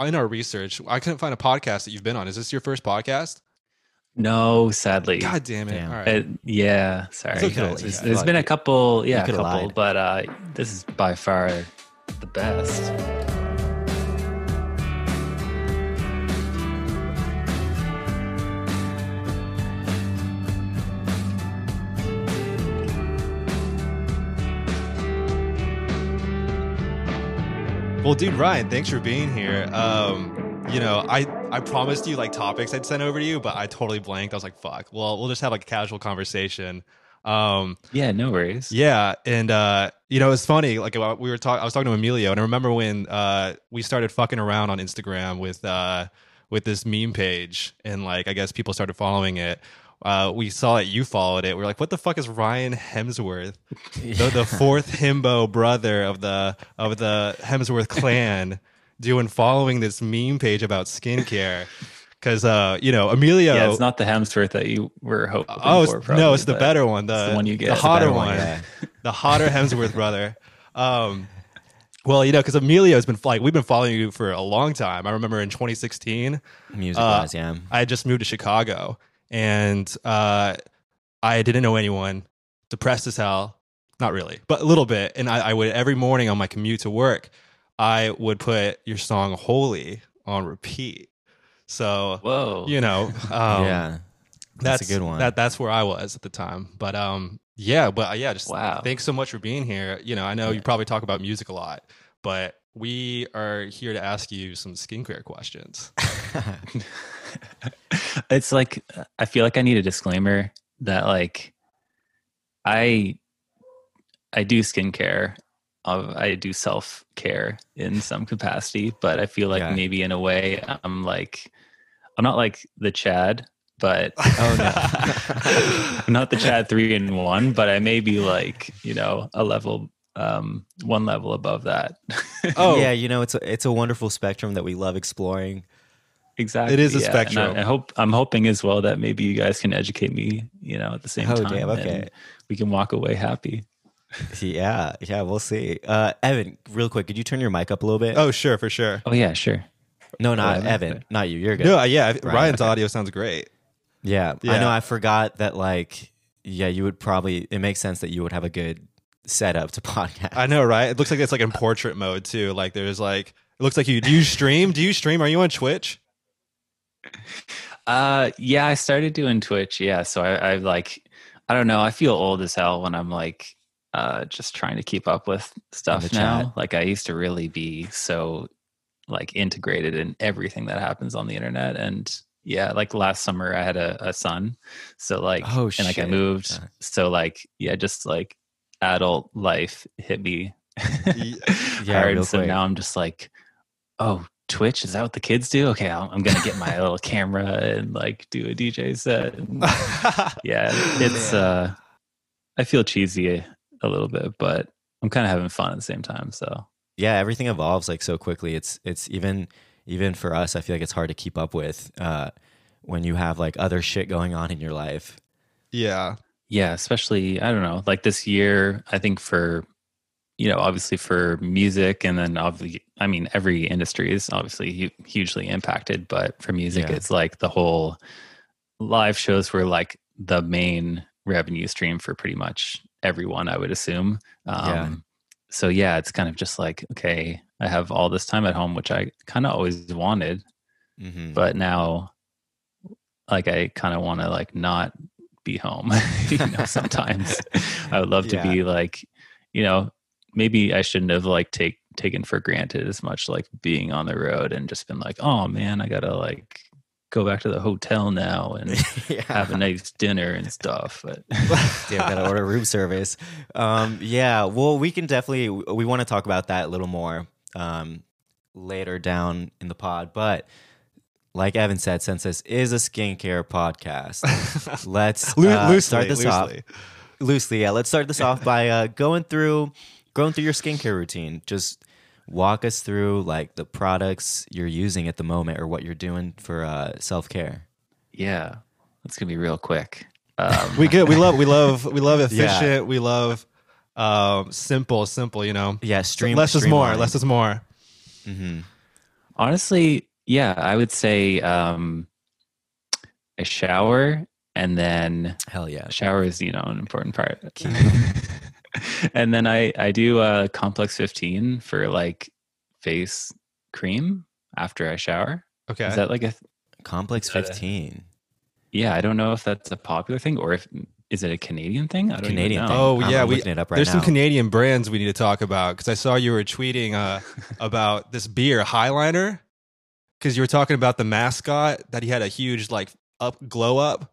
In our research, I couldn't find a podcast that you've been on. Is this your first podcast? No, sadly. God damn it! Damn. All right. Uh, yeah, sorry. It's okay. There's- been a couple, yeah, a couple, lied. but uh, this is by far the best. Well, dude, Ryan, thanks for being here. Um, you know, I I promised you like topics I'd send over to you, but I totally blanked. I was like, fuck. Well, we'll just have like a casual conversation. Um, Yeah, no worries. yeah, and uh, you know, it's funny. Like uh, we were talking, I was talking to Emilio, and I remember when uh we started fucking around on Instagram with uh with this meme page, and like I guess people started following it. Uh, we saw it, you followed it. We are like, what the fuck is Ryan Hemsworth, the, the fourth himbo brother of the of the Hemsworth clan, doing following this meme page about skincare? Because uh, you know, Emilio. Yeah, it's not the Hemsworth that you were hoping Oh, for. probably, no, it's the better one. The, the one you get. The It's the hotter one. one, yeah. The hotter Hemsworth brother. Um, well, you know, because Emilio has been like we've been following you for a long time. I remember in 2016, Music Uh, wise, yeah. I had just moved to Chicago, and uh, I didn't know anyone. Depressed as hell. Not really, but a little bit. And I, I would every morning on my commute to work, I would put your song "Holy" on repeat. So Whoa. you know, um, yeah. That's a good one. That that's where I was at the time. But um, yeah, but yeah, just Wow. thanks so much for being here. You know, I know you probably talk about music a lot, but we are here to ask you some skincare questions. it's like I feel like I need a disclaimer that like I I do skincare. I do self care in some capacity, but I feel like Yeah. maybe in a way I'm like I'm not like the Chad, but Oh, no. I'm not the Chad three in one, but I may be like you know a level um one level above that. Oh. yeah, you know, it's a, it's a wonderful spectrum that we love exploring. Exactly. It is a yeah. And spectrum. I, I hope I'm hoping as well that maybe you guys can educate me, you know, at the same Oh, time. damn, okay. we can walk away happy. Yeah, yeah, we'll see. Uh, Evan, real quick, could you turn your mic up a little bit? oh, sure, for sure. Oh yeah, sure. no, not yeah, Evan, okay. not you. You're good. No, uh, yeah, Ryan's okay. audio sounds great. Yeah, I know. I forgot that. Like, yeah, you would probably. It makes sense that you would have a good setup to podcast. I know, right? It looks like it's like in portrait mode too. Like there's like it looks like you do you stream? Do you stream? Are you on Twitch? Uh yeah, I started doing Twitch. Yeah, so I, I like I don't know. I feel old as hell when I'm like uh just trying to keep up with stuff now. chat. Like I used to really be so like integrated in everything that happens on the internet and yeah, like last summer I had a, a son. So like Oh, and like I moved. So like yeah, just like adult life hit me Ye- Yeah, hard. so quick. now I'm just like, oh, Twitch is that what the kids do? Okay, I'm, I'm gonna get my little camera and like do a DJ set. And, yeah, it's uh, I feel cheesy a little bit, but I'm kind of having fun at the same time. So yeah, everything evolves like so quickly. It's it's even even for us. I feel like it's hard to keep up with uh, when you have like other shit going on in your life. yeah. yeah, especially I don't know, like this year, I think for you know, obviously for music, and then obviously, I mean, every industry is obviously hugely impacted, but for music, Yeah. it's like the whole live shows were like the main revenue stream for pretty much everyone, I would assume. Um, Yeah. So yeah, it's kind of just like okay, I have all this time at home, which I kind of always wanted, Mm-hmm. but now like i kind of want to like not be home you know sometimes i would love to Yeah. be like you know maybe i shouldn't have like take taken for granted as much like being on the road and just been like oh man i gotta like go back to the hotel now and yeah. have a nice dinner and stuff but Damn, gotta order room service. Um, yeah, well, we can definitely we want to talk about that a little more um, later down in the pod. But like Evan said, since this is a skincare podcast, let's uh, loosely, start this off loosely. loosely. Yeah, let's start this off by uh, going through going through your skincare routine. Just walk us through like the products you're using at the moment or what you're doing for uh, self care. Yeah, it's gonna be real quick. Um, We good. We love. We love. We love Yeah. efficient. We love um, simple. Simple. You know. Yeah, stream. less is more. Less is more. hmm honestly, yeah, I would say um, a shower, and then Hell yeah. a shower is you know an important part. and then I I do uh, complex fifteen for like face cream after I shower. Okay. Is that like a Complex Uh, 15. yeah? I don't know if that's a popular thing or if is it a Canadian thing? I don't Canadian even thing. know. Oh I'm yeah, we looking it up right there's now. some Canadian brands we need to talk about because I saw you were tweeting uh, about this beer High Liner because you were talking about the mascot that he had a huge like up glow up.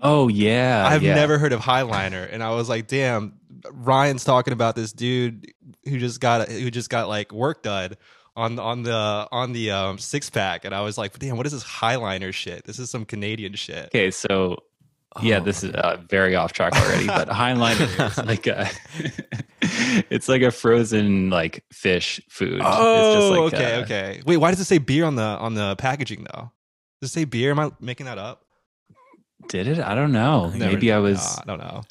Oh yeah, I've yeah. never heard of High Liner, and I was like, damn, Ryan's talking about this dude who just got who just got like work done on on the on the um, six pack, and I was like, damn, what is this High Liner shit? This is some Canadian shit. Okay, so yeah, Oh, this is uh, very off track already, but High Liner is like a, it's like a frozen like fish food. Oh, it's just like okay, uh, okay. Wait, why does it say beer on the on the packaging though? Does it say beer? Am I making that up? Did it? I don't know. Never- Maybe I was. Nah, I don't know.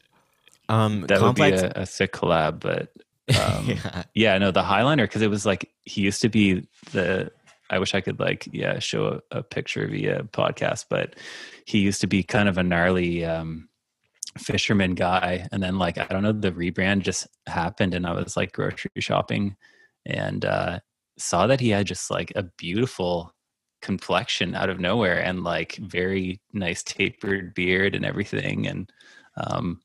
Um, that complex. would be a, a sick collab, but um, yeah. yeah, no, the High Liner because it was like he used to be the. I wish I could like yeah show a, a picture via podcast, but he used to be kind of a gnarly um, fisherman guy, and then like I don't know the rebrand just happened, and I was like grocery shopping, and uh, saw that he had just like a beautiful complexion out of nowhere, and like very nice tapered beard and everything, and um,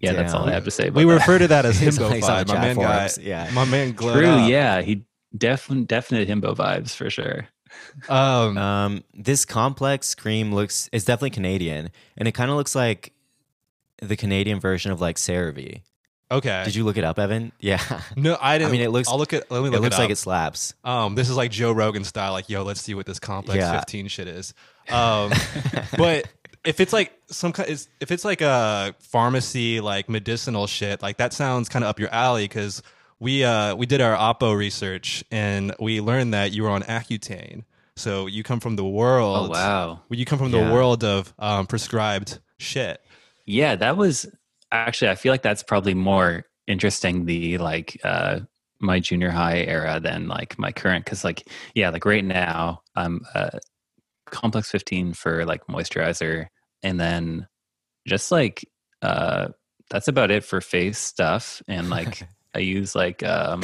yeah, that's all I have to say. About We that. refer to that as He's himbo like some. My man guy, forums, yeah. my man glowed True, up. yeah, he definitely definite himbo vibes for sure. Um, Um, this complex cream looks it's definitely Canadian, and it kind of looks like the Canadian version of like CeraVe. okay. Did you look it up, Evan? Yeah, No, I didn't. I mean, it looks- I'll look at. Let me look. it look looks it like it slaps. Um, this is like Joe Rogan style. Like, yo, let's see what this complex Yeah. 15 shit is. Um, but if it's like some kind, if it's like a pharmacy like medicinal shit, like that sounds kind of up your alley because we uh we did our Oppo research and we learned that you were on Accutane. So you come from the world. Oh wow. You come from Yeah. the world of um, prescribed shit. Yeah, that was actually I feel like that's probably more interesting the like uh my junior high era than like my current cuz like yeah, like right now I'm uh complex 15 for like moisturizer and then just like uh that's about it for face stuff and like I use like um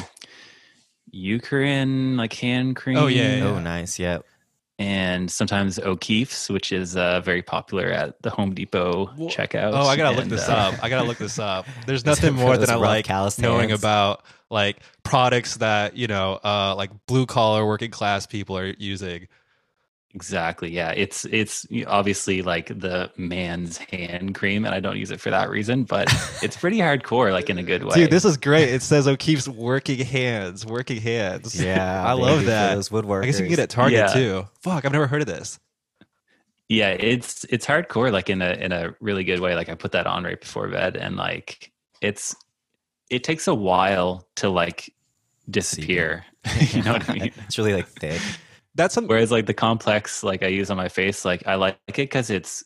Eucerin like hand cream Oh, yeah, yeah, Oh, nice. Yeah. and sometimes O'Keeffe's, which is uh, very popular at the Home Depot Well, checkout. Oh, I gotta look this uh, up. I gotta look this up. There's nothing more than I like knowing hands? about like products that you know, uh, like blue collar working class people are using. Exactly. Yeah, it's it's obviously like the man's hand cream, and I don't use it for that reason, but it's pretty hardcore, like in a good way. Dude, this is great. It says O'Keeffe's working hands, working hands. Yeah. I love that. Those woodworkers. I guess you can get it at Target Yeah. too. Fuck, I've never heard of this. yeah, it's it's hardcore, like in a in a really good way. Like I put that on right before bed, and like it's it takes a while to like disappear. you know what I mean? it's really like thick. That's some, Whereas like the complex, like I use on my face, like I like it because it's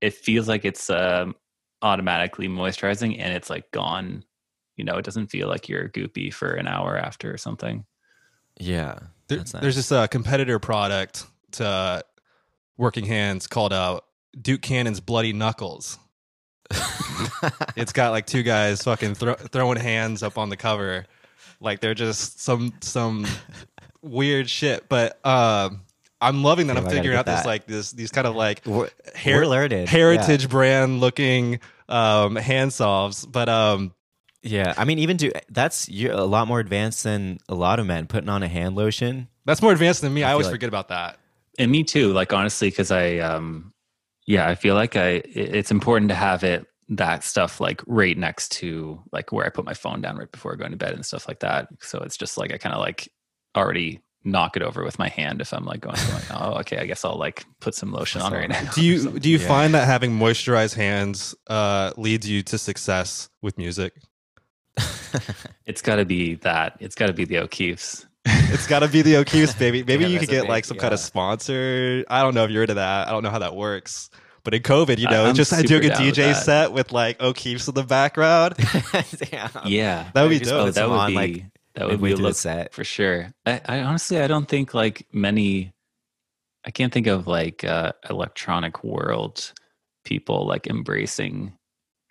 it feels like it's um, automatically moisturizing and it's like gone. You know, it doesn't feel like you're goopy for an hour after or something. Yeah. there- nice. there's this uh, competitor product to uh, working hands called uh, Duke Cannon's Bloody Knuckles. It's got like two guys fucking thro- throwing hands up on the cover, like they're just some some weird shit. But um, I'm loving that Damn, I'm figuring get out this like this these kind of like we're, Her- we're learned. heritage brand looking um, hand solves. But um, Yeah. yeah. I mean, even do that's you're a lot more advanced than a lot of men putting on a hand lotion. that's more advanced than me. I, I always like- forget about that. And me too. Like honestly, because I, um, yeah, I feel like I. It's important to have it that stuff like right next to like where I put my phone down right before going to bed and stuff like that. So it's just like I kind of like already knock it over with my hand if I'm like going, going oh okay, I guess I'll like put some lotion on right now. Do you do you Yeah. find that having moisturized hands uh, leads you to success with music? It's got to be that. It's got to be the O'Keeffe's. It's got to be the O'Keeffe's, baby. Maybe Yeah, you could get big- like some kind of sponsor. I don't know if you're into that. I don't know how that works. But in COVID, you know, I'm just doing a down with DJ set with like O'Keeffe's in the background. yeah. Yeah, That would be dope. put that would on, be like, that would be a look set. for sure. I, I honestly I don't think like many. I can't think of like uh, electronic world people like embracing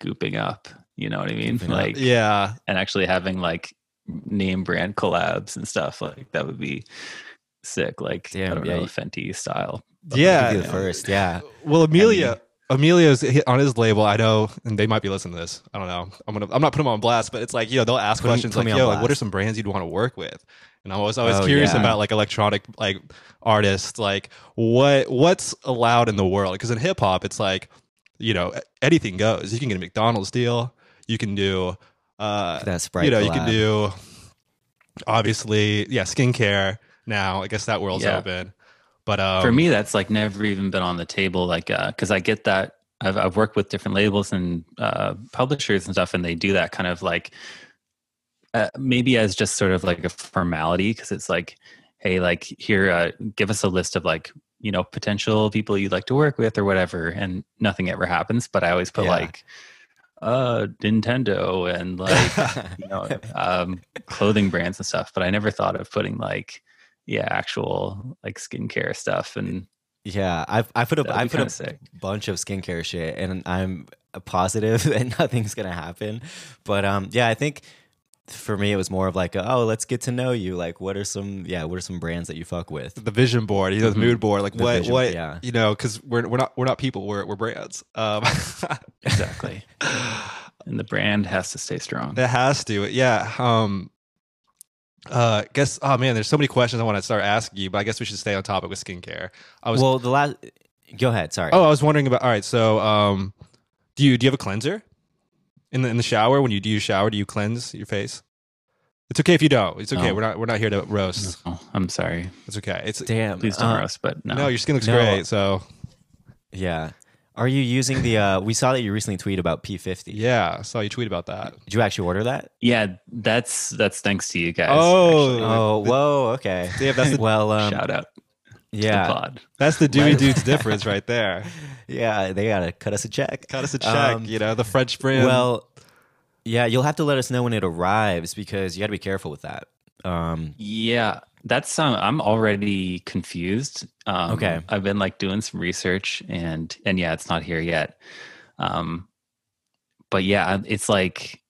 gooping up. You know what I mean? Gooping up. Like yeah. and actually having like name brand collabs and stuff like that would be sick. Like I don't yeah, know, you- Fenty style. Yeah. Be the first. Yeah. Well, Emilio, Emilio's hit on his label. I know, and they might be listening to this. I don't know. I'm gonna. I'm not putting them on blast, but it's like you know they'll ask Put questions like, "Yo, like, what are some brands you'd want to work with?" And I was always Oh, curious yeah. about like electronic like artists, like what what's allowed in the world? Because in hip hop, it's like you know anything goes. You can get a McDonald's deal. You can do. Uh, That Sprite you know, you can do obviously, yeah, skincare. Now, I guess that world's Yeah. open. But um, for me that's like never even been on the table like because i get that I've, I've worked with different labels and uh, publishers and stuff and they do that kind of like uh, maybe as just sort of like a formality because it's like hey like here uh, give us a list of like you know potential people you'd like to work with or whatever and nothing ever happens but i always put Yeah. like uh nintendo and like you know um clothing brands and stuff but i never thought of putting like yeah actual like skincare stuff and Yeah, I've I put a I put kinda a sick. bunch of skincare shit, and I'm positive that nothing's gonna happen. But um, yeah, I think for me it was more of like, oh, let's get to know you. Like, what are some yeah, what are some brands that you fuck with? the vision board, you know, the Mhm. mood board, like The what, vision- what, yeah. you know, because we're we're not we're not people, we're we're brands. Um, exactly and the brand has to stay strong that has to, yeah. Um, uh, guess, oh man, there's so many questions I want to start asking you, but I guess we should stay on topic with skincare. I was, well, the last. Go ahead. Sorry. oh, I was wondering about. All right, so um, do you do you have a cleanser in the in the shower when you do you shower? Do you cleanse your face? It's okay if you don't. It's okay. No. We're not we're not here to roast. Oh, i'm sorry It's okay. It's damn. please don't uh, roast but no, no. Your skin looks No. great. So Yeah. Are you using the? uh We saw that you recently tweeted about P50. yeah, I saw you tweet about that. Did you actually order that? yeah that's that's thanks to you guys Oh. actually. Oh, whoa. Okay. Damn, that's the well, um, shout out to the yeah, pod That's the Dewy Right. Dudes difference right there. yeah. They gotta cut us a check. Cut us a check, Um, you know, the French brand. Well, yeah, you'll have to let us know when it arrives because you got to be careful with that. Um, Yeah, that's um, I'm already confused. Um, Okay. I've been like doing some research and and yeah, it's not here yet. Um, but yeah, it's like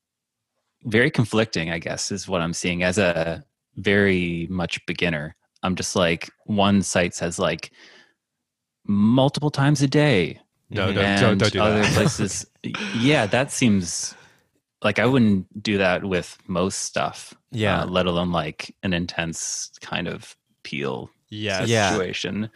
very conflicting. I guess is what I'm seeing as a very much beginner. I'm just like one site says like multiple times a day, no, don't, don't, don't do other that. places. yeah, that seems like I wouldn't do that with most stuff. Yeah. uh, let alone like an intense kind of peel yes. Yeah. situation.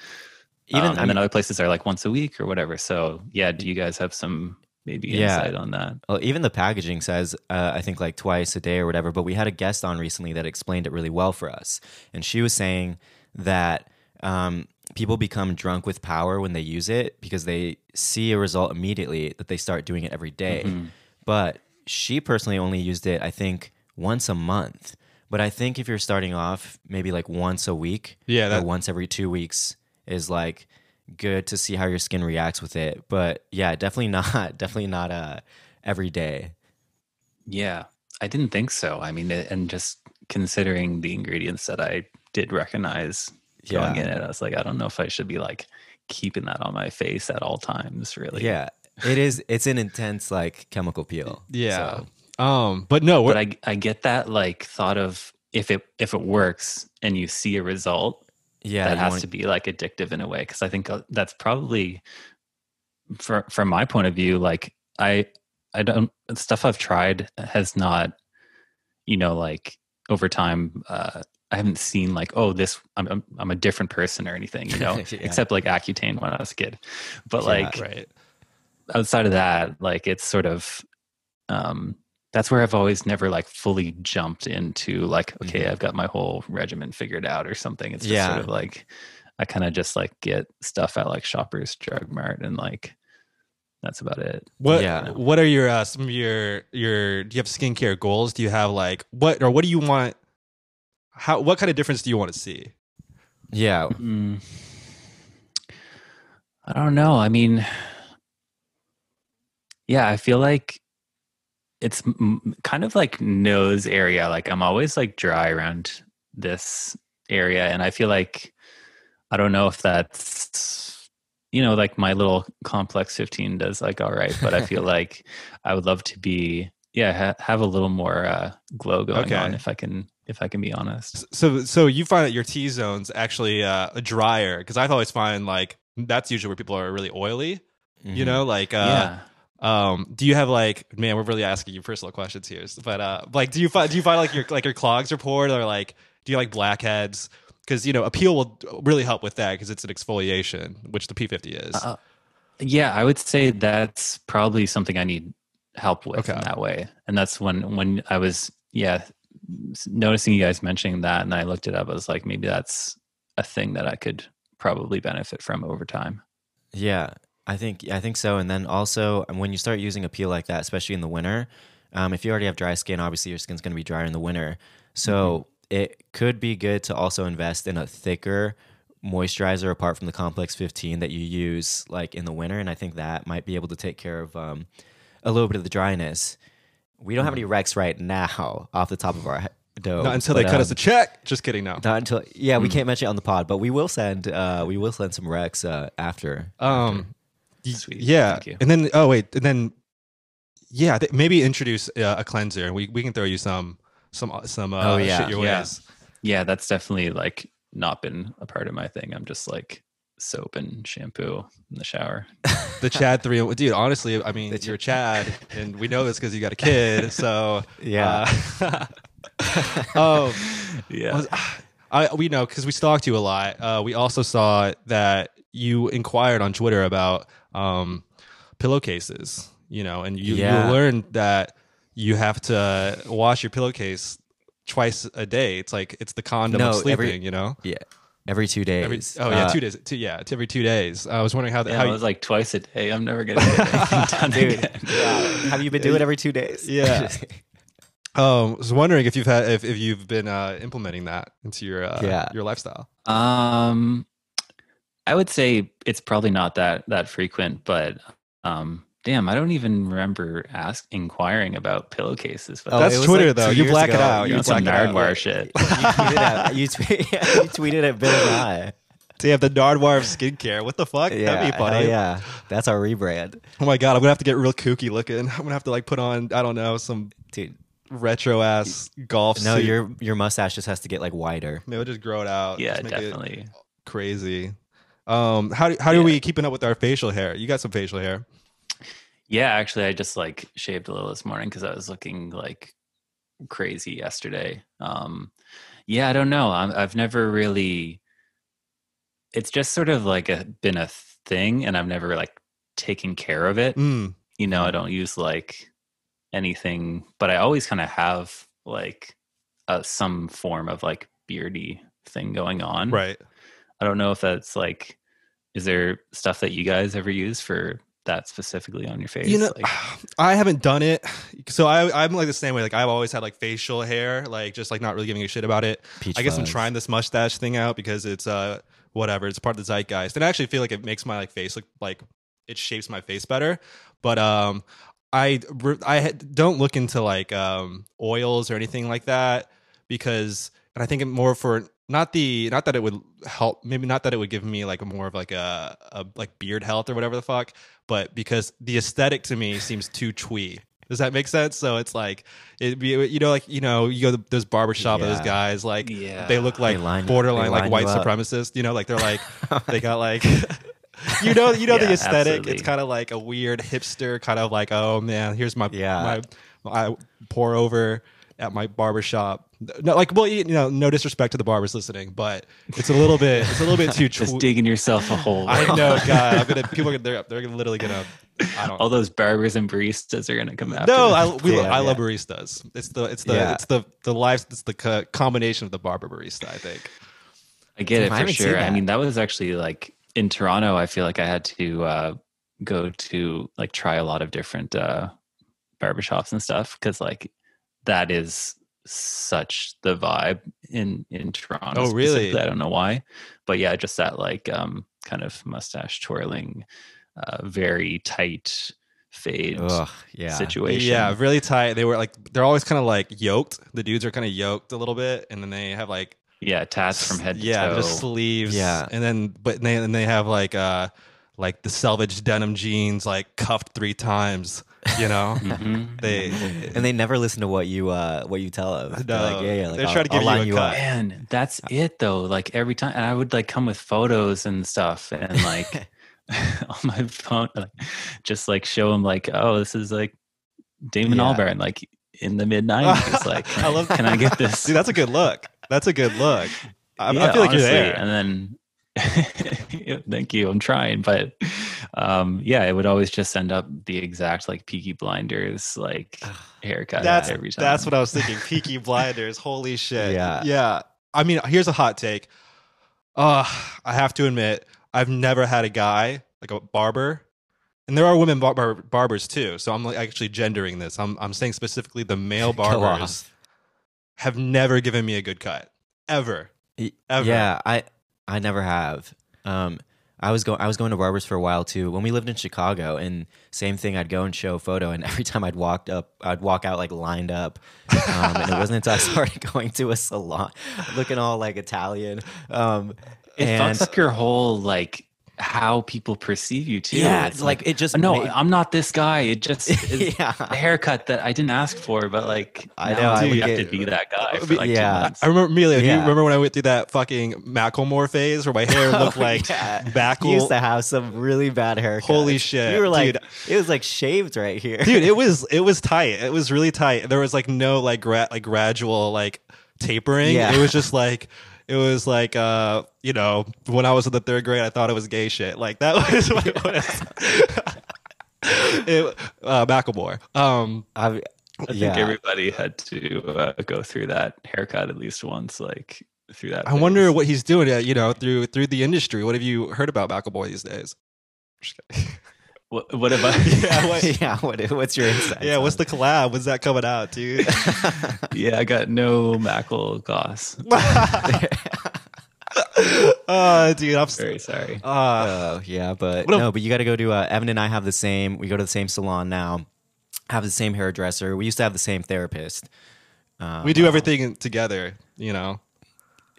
even Um, I and then mean, other places are like once a week or whatever. So yeah, do you guys have some maybe Yeah. insight on that? well, even the packaging says uh, I think like twice a day or whatever. But we had a guest on recently that explained it really well for us, and she was saying that um, people become drunk with power when they use it because they see a result immediately that they start doing it every day. Mm-hmm. But she personally only used it, I think, once a month. But I think if you're starting off, maybe like once a week, Yeah, or that- once every two weeks is like good to see how your skin reacts with it. But yeah, definitely not, definitely not uh, every day. Yeah, I didn't think so. I mean, and just considering the ingredients that I did recognize going Yeah. in it, I was like, I don't know if I should be like keeping that on my face at all times. Really? Yeah, it is. It's an intense like chemical peel. Yeah. So, Um, but no, But I I get that like thought of if it if it works and you see a result, yeah, that has wanna- be like addictive in a way because i think uh, that's probably for from my point of view like i i don't stuff i've tried has not you know like over time uh i haven't seen like oh this i'm i'm, I'm a different person or anything you know Yeah. except like accutane when i was a kid but Yeah. like right. outside of that like it's sort of um that's where I've always never like fully jumped into like, okay, Mhm. I've got my whole regimen figured out or something. It's just Yeah. sort of like I kind of just like get stuff at like Shoppers Drug Mart and like that's about it. What Yeah. what are your uh, some of your your do you have skincare goals? Do you have like what or what do you want how what kind of difference do you want to see? Yeah. Mm. I don't know. I mean, yeah, I feel like it's m- kind of like nose area. Like I'm always like dry around this area, and I feel like I don't know if that's you know like my little complex 15 does like all right, but I feel like I would love to be yeah ha- have a little more uh, glow going Okay. on if I can if I can be honest. So so you find that your T zone's actually uh, a drier because I've always find like that's usually where people are really oily. You Mhm. know, like uh, yeah. Um, do you have like man, we're really asking you personal questions here, but uh, like do you find do you find like your like your clogs report or like do you like blackheads? Because you know, appeal will really help with that because it's an exfoliation, which the P50 is. Uh, yeah, I would say that's probably something I need help with Okay. in that way. And that's when when I was yeah noticing you guys mentioning that, and I looked it up. I was like, maybe that's a thing that I could probably benefit from over time. Yeah, I think I think so. And then also um, when you start using a peel like that, especially in the winter, um, if you already have dry skin, obviously your skin's going to be drier in the winter. So it could be good to also invest in a thicker moisturizer apart from the Complex 15 that you use like in the winter. And I think that might be able to take care of um, a little bit of the dryness. We don't have any Rex right now off the top of our he- dome. Not until they but, cut us um, a check. Just kidding. No. not until yeah, we can't mention it on the pod, but we will send uh, we will send some Rex uh, after. Um, y- Sweet. yeah, and then oh wait, and then yeah, th- maybe introduce uh, a cleanser, and we, we can throw you some some some uh, Oh, yeah. shit your Yeah. ways. Yeah, that's definitely like not been a part of my thing. I'm just like soap and shampoo in the shower. The Chad three, dude. Honestly, I mean, Ch- you're Chad, and we know this because you got a kid. So Yeah. uh, oh, Yeah. was- I we know because we stalked you a lot. Uh, we also saw that you inquired on Twitter about um, pillowcases. You know, and you, Yeah. you learned that you have to wash your pillowcase twice a day. It's like it's the condom No, of sleeping. every- you know, Yeah, every two days. every, oh yeah, Uh, two days. Two, yeah, every two days. I was wondering how. Yeah, how I you- was like twice a day. I'm never gonna get anything done dude. again. yeah. Have you been doing it every two days? Yeah. Um, I was wondering if you've had if, if you've been uh, implementing that into your uh, Yeah. your lifestyle. Um, I would say it's probably not that that frequent, but um, damn, I don't even remember ask inquiring about pillowcases. But Oh, That's Twitter, like though. You black it out. you You some black it out. Nardwuar shit. you tweeted at you, tweet, yeah, you tweeted at Bill and I. So you have the Nardwuar of skincare. What the fuck? Yeah, That'd be funny. yeah, that's our rebrand, Oh my god, I'm gonna have to get real kooky looking. I'm gonna have to like put on I don't know some dude. retro ass golf. No, suit. your your mustache just has to get like wider. maybe just grow it out. yeah, just make it definitely. crazy. Um, how do, how are we keeping up with our facial hair? You got some facial hair. Yeah, actually, I just like shaved a little this morning because I was looking like crazy yesterday. Um, yeah, I don't know. I'm, I've never really. It's just sort of like a been a thing, and I've never like taken care of it. Mm. You know, I don't use like anything, but I always kind of have like uh, some form of like beardy thing going on. Right. I don't know if that's like. Is there stuff that you guys ever use for that specifically on your face? You know, Like- I haven't done it. So I, I'm like the same way. Like I've always had like facial hair, like just like not really giving a shit about it. Peach I guess I'm fuzz. trying this mustache thing out because it's uh whatever. It's part of the zeitgeist, and I actually feel like it makes my like face look like it shapes my face better. But um, I I don't look into like um oils or anything like that because, and I think it more for not the not that it would help maybe not that it would give me like more of like a, a like beard health or whatever the fuck but because the aesthetic to me seems too twee does that make sense so it's like it be you know like you know you go to those barbershop of those guys like Yeah. they look like They line- borderline like white supremacists you know like they're like they got like you know you know the aesthetic absolutely. it's kind of like a weird hipster kind of like oh man here's my Yeah. my I pour over at my barbershop. No, like, well, you know, no disrespect to the barbers listening, but it's a little bit, it's a little bit too. just digging yourself a hole. I know, God, I'm gonna people are they're they're literally gonna I don't. All those barbers and baristas are gonna come after. no. I we, Yeah, I love baristas. It's the it's the Yeah. it's the the life. It's the co- combination of the barber barista. I think. I get Damn, I it for haven't sure. I mean, that was actually like in Toronto. I feel like I had to uh, go to like try a lot of different uh, barbershops and stuff because like that is such the vibe in in Toronto. Oh, really? I don't know why, but yeah, just that like um kind of mustache twirling, uh, very tight fade Ugh, yeah. situation. Yeah, really tight. They were like they're always kind of like yoked. The dudes are kind of yoked a little bit, and then they have like yeah, tats from head to yeah, toe. just sleeves. Yeah. and then but they and they have like uh like the selvage denim jeans like cuffed three times. You know, Mhm. they and they never listen to what you uh what you tell them. They're No, like, yeah, yeah, like, they're I'll- trying to give I'll you line a you cut. up. Man, that's it though. Like every time, and I would like come with photos and stuff, and like on my phone, like, just like show them like, oh, this is like Damon Yeah. Albarn, like in the mid '90s. Like, I love- Can I get this? Dude, that's a good look. That's a good look. I, I Yeah, feel like honestly, you're there. And then, Yeah, thank you. I'm trying, but um, yeah, it would always just end up the exact like Peaky Blinders like haircut that's every time. that's what I was thinking. Peaky Blinders. Holy shit. Yeah. Yeah. I mean, here's a hot take. Uh, I have to admit, I've never had a guy like a barber, and there are women bar- bar- barbers too. So I'm like actually gendering this. I'm I'm saying specifically the male barbers have never given me a good cut ever. Ever. Yeah, I I never have. Um, I was going I was going to barbers for a while too. When we lived in Chicago, and same thing. I'd go and show a photo, and every time I'd walked up, I'd walk out like lined up. Um, and it wasn't until I started going to a salon, looking all like Italian. Um, it and fucks up your whole like how people perceive you too. yeah, It's like, it just no, made- I'm not this guy. It just is yeah. a haircut that I didn't ask for, but like I now know, I I'm have to be that guy oh, for like Yeah. two. I remember Emilio. Do you remember when I went through that fucking Macklemore phase where my hair oh, looked Oh, like yeah. backle? You used to have some really bad haircuts. Holy shit, You were like, dude. it was like shaved right here, dude it was it was tight it was really tight there was like no like gra- like gradual like tapering Yeah. it was just like it was like uh you know when i was in the third grade i thought it was gay shit like that was what it was it, uh macklemore um I, I think yeah. everybody had to uh, go through that haircut at least once, like through that. i wonder what he's doing uh, you know through through the industry what have you heard about macklemore these days Just kidding. What, what about? yeah, what, yeah. What, what's your insight? yeah what's the collab when's that coming out dude yeah, I got no Mackle goss. uh dude i'm Very sorry. uh Oh yeah, but a- no, but you got to go to uh, Evan and I have the same. We go to the same salon now. Have the same hairdresser. We used to have the same therapist. Um, we do everything together you know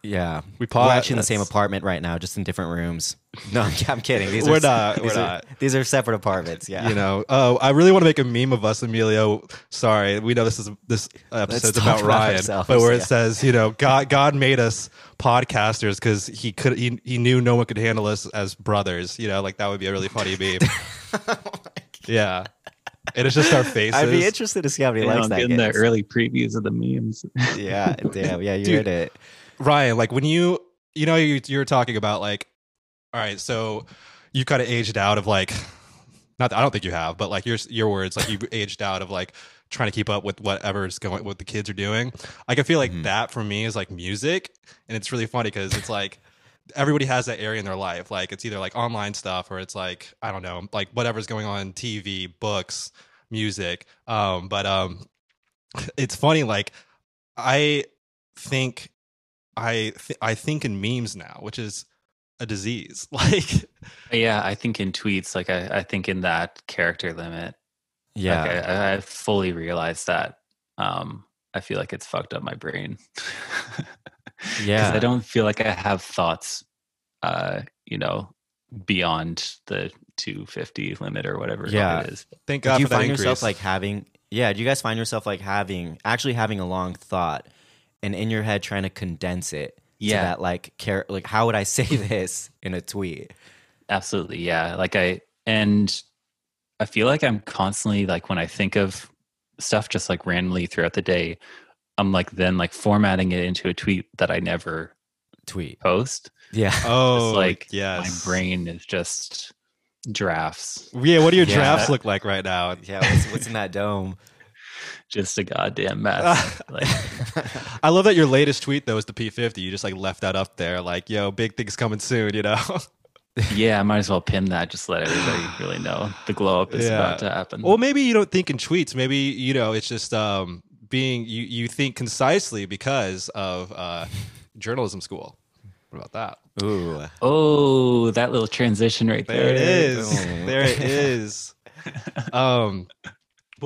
Yeah, We We're actually in the same apartment right now, just in different rooms. No, I'm, I'm kidding. These We're are, not, These we're are, not. These are separate apartments. Yeah, you know oh i really want to make a meme of us emilio sorry we know this is this episode's talk about about ryan ourselves, but where it yeah. says you know god god made us podcasters because he could he, he knew no one could handle us as brothers you know like that would be a really funny meme oh yeah and it's just our faces I'd be interested to see how many Yeah, likes I'm that getting the early previews of the memes. yeah, damn. Yeah, you Dude. heard it. Ryan, like when you you know you you were talking about like, all right, so you kind of aged out of like, not that, I don't think you have, but like your your words, like you aged out of like trying to keep up with whatever's going what the kids are doing. Like I feel like Mhm. that for me is like music, and it's really funny because it's like everybody has that area in their life. Like it's either like online stuff or it's like I don't know, like whatever's going on TV, books, music. Um, but um, it's funny. Like I think I th- I think in memes now, which is a disease. Like yeah, I think in tweets, like I, I think in that character limit, Yeah, like I, I fully realized that. Um, I feel like it's fucked up my brain. Yeah. I don't feel like I have thoughts, uh, you know, beyond the 250 limit or whatever Yeah. it is. thank do God you for that find increase. yourself like having? Yeah, do you guys find yourself like having actually having a long thought, and in your head trying to condense it? Yeah. To that like care like how would I say this in a tweet? Absolutely, yeah. Like I and I feel like I'm constantly like when I think of stuff just like randomly throughout the day, I'm like then like formatting it into a tweet that I never Tweet. post. Yeah. oh, It's like yes. my brain is just drafts. Yeah, what do your Yeah. drafts look like right now? Yeah, what's, what's in that dome? Just a goddamn mess. like, I love that your latest tweet though is the P50. You just like left that up there, like, yo, big things coming soon, you know? yeah, I might as well pin that. Just let everybody really know the glow up is Yeah. about to happen. well, maybe you don't think in tweets. Maybe you know it's just um, being you you think concisely because of uh, journalism school. What about that? Ooh. oh, that little transition right there. There it is. There it is. Um,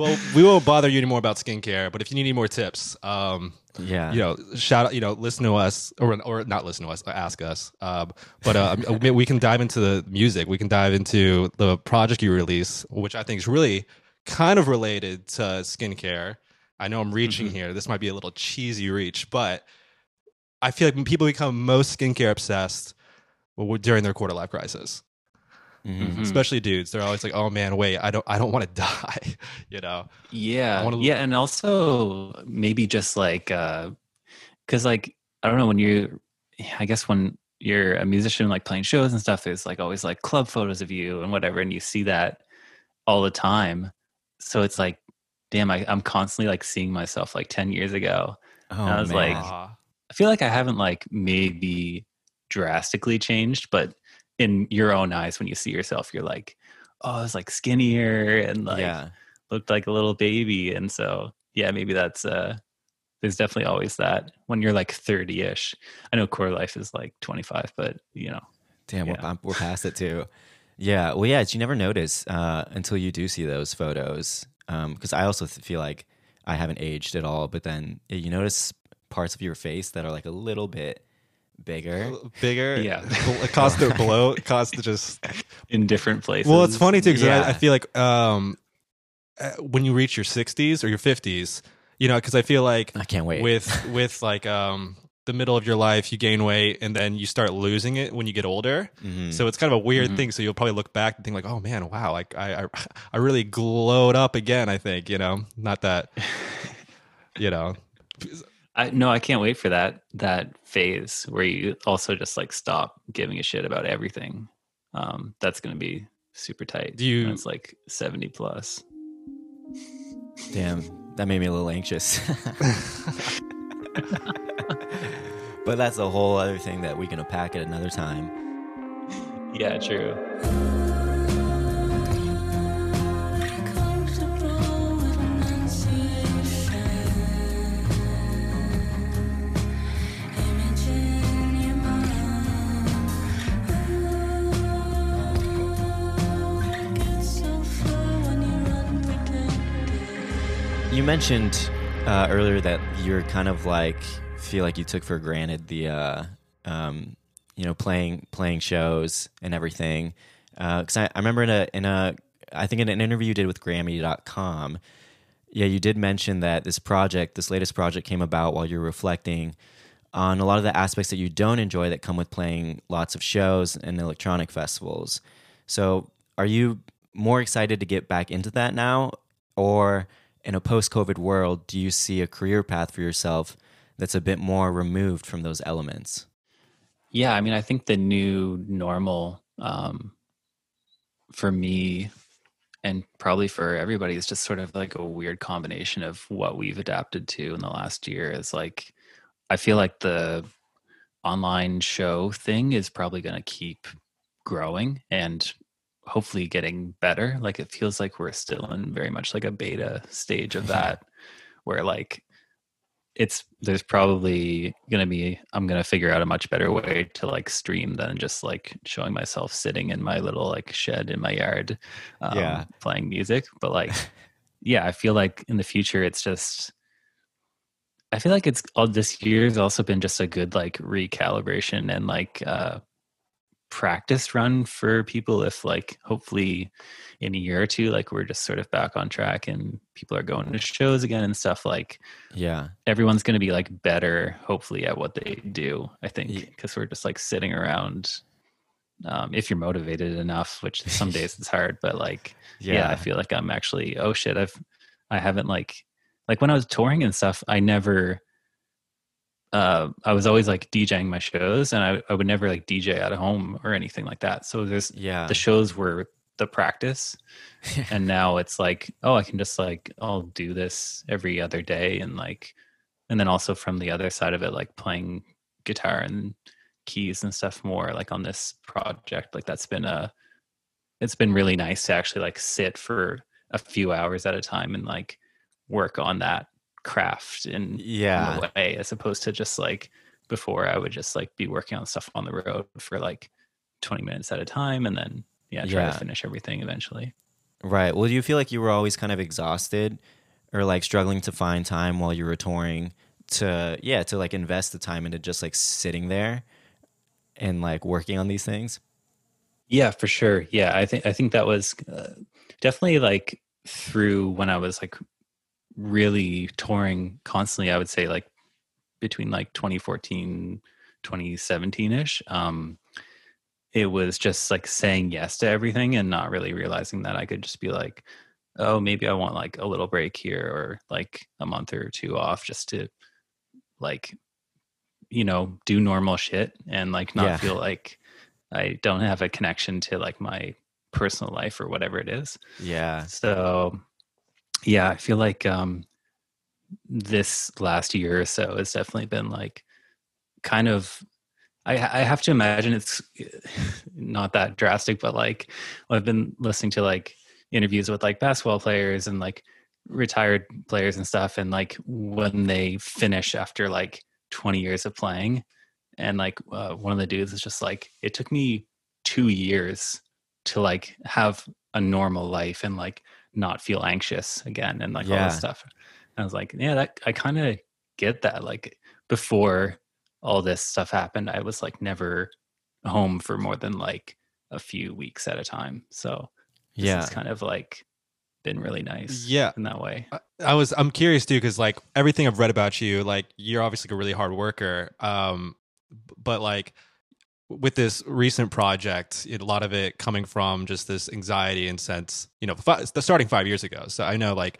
well, we won't bother you anymore about skincare, but if you need any more tips, um, Yeah. you know, shout out, you know, listen to us or or not listen to us, ask us. Um, but uh, we can dive into the music. We can dive into the project you release, which I think is really kind of related to skincare. I know I'm reaching Mhm. here. This might be a little cheesy reach, but I feel like when people become most skincare obsessed during their quarter life crisis Mhm. Mhm. especially dudes they're always like oh man wait i don't i don't want to die you know Yeah, wanna- yeah, and also maybe just like because like I don't know when you, I guess when you're a musician like playing shows and stuff, there's like always like club photos of you and whatever, and you see that all the time. So it's like, damn, I, I'm constantly like seeing myself like ten years ago. Oh, I was man. like- I feel like I haven't like maybe drastically changed, but in your own eyes, when you see yourself, you're like, oh, I was like skinnier and like yeah. looked like a little baby and so yeah maybe that's uh there's definitely always that when you're like 30ish i know core life is like 25 but you know Damn, Yeah. we're, we're past it too. Yeah. Well, yeah, it's, you never notice uh, until you do see those photos. um Because I also th- feel like I haven't aged at all. But then you notice parts of your face that are like a little bit bigger. bigger Yeah. it caused to blow caused to just in different places well it's funny too because Yeah. I, I feel like um uh, when you reach your 60s or your 50s you know because i feel like I can't wait. with with like um the middle of your life you gain weight and then you start losing it when you get older Mhm. so it's kind of a weird Mhm. thing so you'll probably look back and think like oh man wow like i i, I really glowed up again i think you know not that you know i no i can't wait for that that phase where you also just like stop giving a shit about everything um that's gonna be super tight Do you- when it's like 70 plus Damn, that made me a little anxious. but that's a whole other thing that we can unpack at another time. yeah true mentioned uh, earlier that you're kind of like feel like you took for granted the uh, um, you know playing playing shows and everything. Because I, I remember in a in a I think in an interview you did with Grammy.com, yeah, you did mention that this project, this latest project, came about while you're reflecting on a lot of the aspects that you don't enjoy that come with playing lots of shows and electronic festivals. So, are you more excited to get back into that now, or in a post-COVID world, do you see a career path for yourself that's a bit more removed from those elements? Yeah, I mean, I think the new normal um, for me and probably for everybody is just sort of like a weird combination of what we've adapted to in the last year. Is like, I feel like the online show thing is probably going to keep growing and hopefully getting better. Like, it feels like we're still in very much like a beta stage of that, where like it's there's probably gonna be i'm gonna figure out a much better way to like stream than just like showing myself sitting in my little like shed in my yard um, Yeah. playing music but like yeah i feel like in the future it's just i feel like it's all this year's also been just a good like recalibration and like uh practice run for people if like hopefully in a year or two like we're just sort of back on track and people are going to shows again and stuff like Yeah, everyone's going to be like better hopefully at what they do i think because we're just like sitting around um, if you're motivated enough which some days it's hard but like yeah. yeah, i feel like i'm actually oh shit i've i haven't like like when i was touring and stuff i never uh i was always like djing my shows and i, I would never like dj at home or anything like that so there's yeah. the shows were the practice. and now it's like, oh, I can just like I'll do this every other day and like and then also from the other side of it, like playing guitar and keys and stuff more like on this project. Like that's been a it's been really nice to actually like sit for a few hours at a time and like work on that craft in, Yeah. in a way as opposed to just like before I would just like be working on stuff on the road for like 20 minutes at a time and then yeah try Yeah. to finish everything eventually. Right. Well, do you feel like you were always kind of exhausted or like struggling to find time while you were touring to, yeah, to like invest the time into just like sitting there and like working on these things? Yeah, for sure. Yeah, I think I think that was uh, definitely like through when I was like really touring constantly. I would say like between like 2014, 2017 ish. Um, it was just like saying yes to everything and not really realizing that I could just be like, oh, maybe I want like a little break here or like a month or two off just to like, you know, do normal shit and like not Yeah. feel like I don't have a connection to like my personal life or whatever it is. Yeah. So yeah, I feel like um this last year or so has definitely been like kind of I I have to imagine it's not that drastic, but like I've been listening to like interviews with like basketball players and like retired players and stuff and like when they finish after like 20 years of playing and like uh, one of the dudes is just like it took me 2 years to like have a normal life and like not feel anxious again and like all Yeah. this stuff. And I was like, yeah, that I kind of get that. Like before all this stuff happened, I was like never home for more than like a few weeks at a time. So this Yeah. it's kind of like been really nice Yeah. in that way. I- I was I'm curious too because like everything I've read about you, like you're obviously a really hard worker. Um, but like with this recent project, it, a lot of it coming from just this anxiety and sense, you know, fi- starting five years ago. So I know like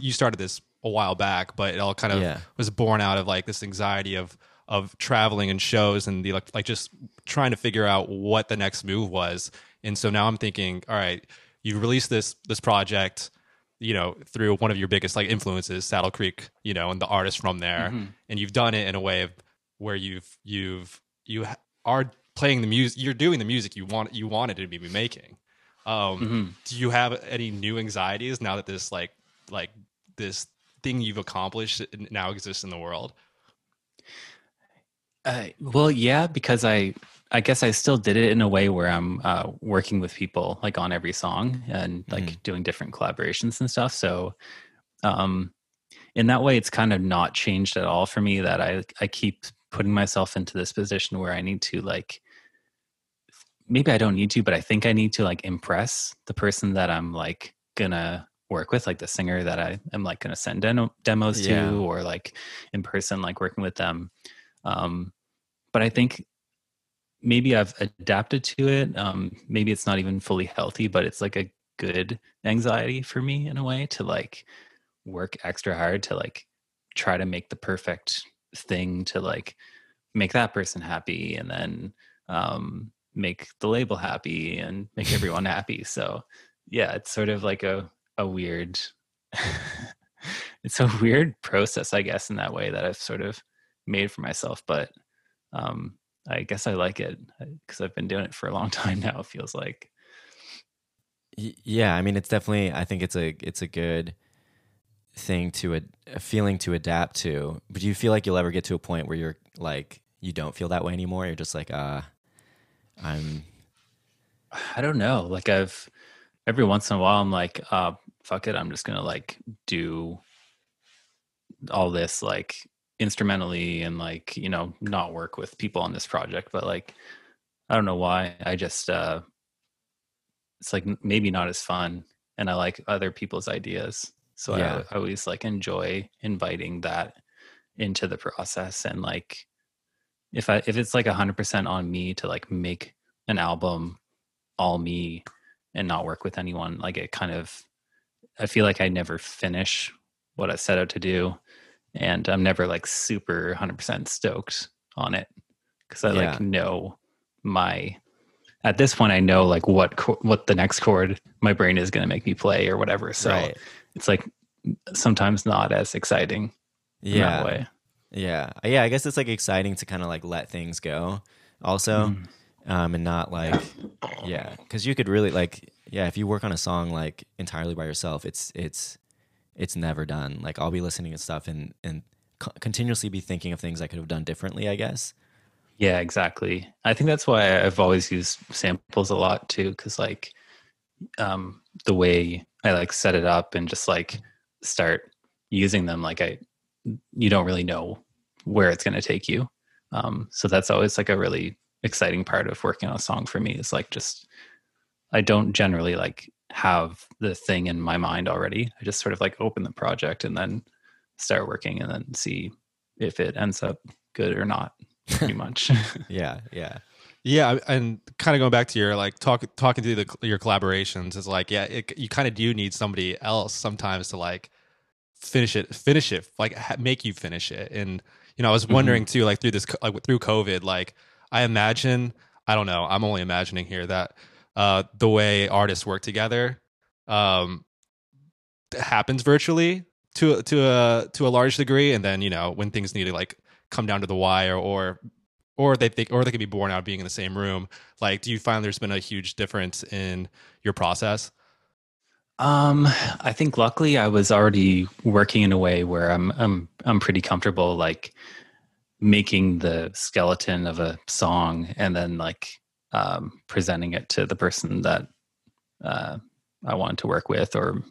you started this a while back, but it all kind of Yeah. was born out of like this anxiety of of traveling and shows and the like, like just trying to figure out what the next move was. And so now I'm thinking, all right, you released this this project, you know, through one of your biggest like influences, Saddle Creek, you know, and the artists from there, Mhm. and you've done it in a way of where you've you've you are playing the music, you're doing the music you want you wanted to be making. Um, Mhm. do you have any new anxieties now that this like like this thing you've accomplished now exists in the world? Uh, well, yeah, because I I guess I still did it in a way where I'm uh, working with people like on every song and like doing different collaborations and stuff. So, um, in that way, it's kind of not changed at all for me. That I I keep putting myself into this position where I need to like maybe I don't need to, but I think I need to like impress the person that I'm like gonna work with, like the singer that I am like gonna send demo- demos Yeah. to, or like in person, like working with them. Um, but I think maybe I've adapted to it. Um, maybe it's not even fully healthy, but it's like a good anxiety for me in a way to like work extra hard to like try to make the perfect thing to like make that person happy and then um, make the label happy and make everyone happy. So yeah, it's sort of like a a weird it's a weird process, I guess, in that way that I've sort of made for myself. But um, I guess I like it because I've been doing it for a long time now. It feels like. Yeah, I mean, it's definitely. I think it's a it's a good thing to a, a feeling to adapt to. But do you feel like you'll ever get to a point where you're like you don't feel that way anymore? You're just like, uh, I'm. I don't know. Like I've every once in a while I'm like, uh, fuck it, I'm just gonna like do all this like instrumentally and like, you know, not work with people on this project. But like I don't know why. I just uh it's like maybe not as fun and I like other people's ideas. So Yeah. I, I always like enjoy inviting that into the process and like if I if it's like a hundred percent on me to like make an album all me and not work with anyone like it kind of i feel like i never finish what i set out to do and i'm never like super 100% stoked on it because i Yeah. like know my at this point I know like what what the next chord my brain is going to make me play or whatever. So Right. It's like sometimes not as exciting in Yeah. that way. Yeah. Yeah. I guess it's like exciting to kind of like let things go also. Mm. Um, and not like, yeah. Cause you could really like, yeah, if you work on a song like entirely by yourself, it's, it's, it's never done. Like I'll be listening to stuff and, and co- continuously be thinking of things I could have done differently, I guess. Yeah, exactly. I think that's why I've always used samples a lot too, because like um, the way I like set it up and just like start using them, like I, you don't really know where it's going to take you. Um, so that's always like a really exciting part of working on a song for me. Is like just I don't generally like have the thing in my mind already. I just sort of like open the project and then start working and then see if it ends up good or not. Pretty much. Yeah. Yeah. Yeah, and kind of going back to your like talk talking to the your collaborations is like yeah, it, you kind of do need somebody else sometimes to like finish it, finish it, like ha- make you finish it. And you know, I was wondering too, like through this like through COVID, like I imagine, I don't know, I'm only imagining here that uh the way artists work together um happens virtually to to a to a large degree, and then you know when things need to like come down to the wire or or they think or they can be born out being in the same room. Like do you find there's been a huge difference in your process? Um, I think luckily I was already working in a way where I'm I'm I'm pretty comfortable like making the skeleton of a song and then like um, presenting it to the person that uh, I want to work with or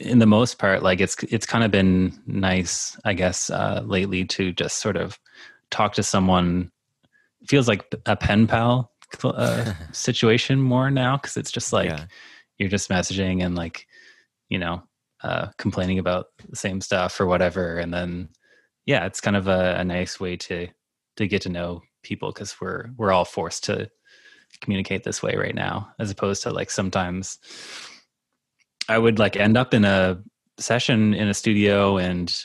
in the most part like it's it's kind of been nice I guess uh, lately to just sort of talk to someone feels like a pen pal uh, situation more now because it's just like Yeah. you're just messaging and like you know uh complaining about the same stuff or whatever and then yeah it's kind of a, a nice way to to get to know people because we're we're all forced to communicate this way right now as opposed to like sometimes i would like end up in a session in a studio and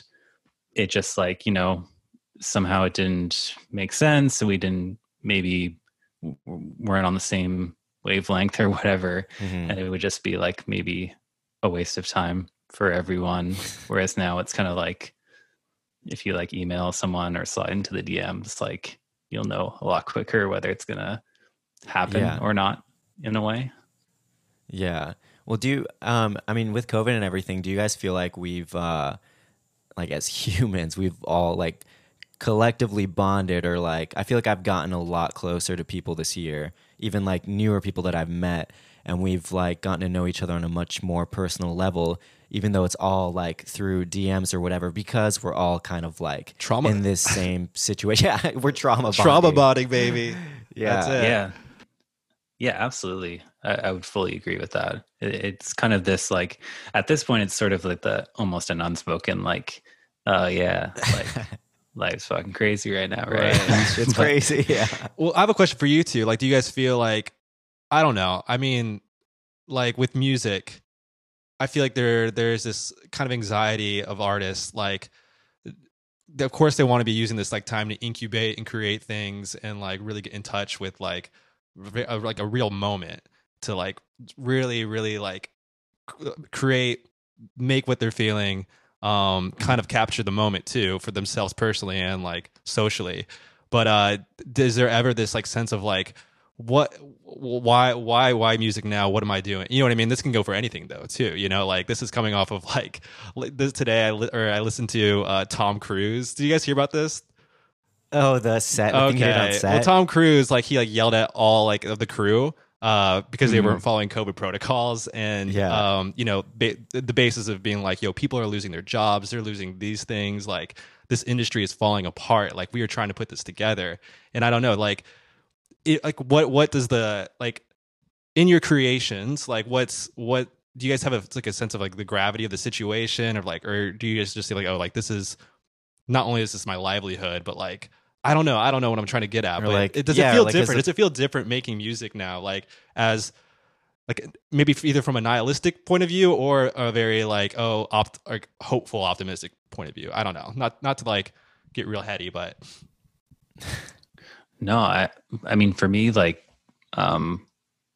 it just like you know somehow it didn't make sense and we didn't maybe weren't on the same wavelength or whatever Mhm. and it would just be like maybe a waste of time for everyone whereas now it's kind of like if you like email someone or slide into the dms like you'll know a lot quicker whether it's gonna happen Yeah. or not in a way Yeah. Well, do you, um, I mean, with COVID and everything, do you guys feel like we've, uh, like as humans, we've all like collectively bonded or like, I feel like I've gotten a lot closer to people this year, even like newer people that I've met. And we've like gotten to know each other on a much more personal level, even though it's all like through DMs or whatever, because we're all kind of like Trauma- in this same situation. Yeah, we're trauma bonding. trauma bonding baby Yeah. That's it. yeah yeah absolutely I, I would fully agree with that it, it's kind of this like at this point it's sort of like the almost an unspoken like oh yeah like life's fucking crazy right now right, Right. it's crazy. Yeah. well i have a question for you too. like do you guys feel like i don't know i mean like with music i feel like there there's this kind of anxiety of artists like of course they want to be using this like time to incubate and create things and like really get in touch with like a, uh, like a real moment to like really really like uh, create make what they're feeling um kind of capture the moment too for themselves personally and like socially. But uh is there ever this like sense of like what why why why music now? What am i doing? You know what i mean? This can go for anything though too you know? Like this is coming off of like this today i li- or i listened to uh tom cruise. Did you guys hear about this? Oh, the set. the thing you did on okay. Set? well tom cruise like he like yelled at all like of the crew uh because they Mhm. weren't following covid protocols. And Yeah. um you know ba- the basis of being like yo people are losing their jobs. They're losing these things. Like this industry is falling apart. Like we are trying to put this together. And i don't know like it, like what what does the like in your creations like what's what do you guys have a like a sense of like the gravity of the situation or like or do you guys just say like oh like this is not only is this my livelihood but like i don't know i don't know what i'm trying to get at Or but like- it does yeah, it feel like, different it- does it feel different making music now like as like maybe either from a nihilistic point of view or a very like oh opt like hopeful optimistic point of view i don't know not not to like get real heady but No, I I mean for me like um,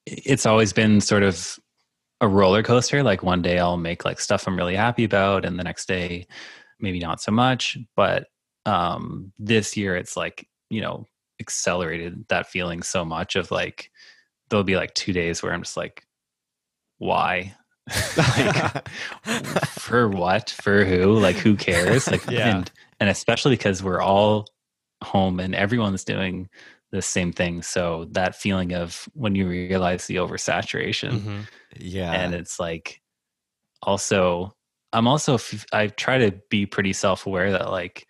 it's always been sort of a roller coaster. Like one day I'll make like stuff I'm really happy about, and the next day maybe not so much. But um, this year it's like you know accelerated that feeling so much of like there'll be like two days where I'm just like, why? like, for what? For who? Like who cares? Like Yeah. and and especially because we're all home and everyone's doing the same thing. So that feeling of when you realize the oversaturation Mhm. yeah. and it's like also i'm also i try to be pretty self-aware that like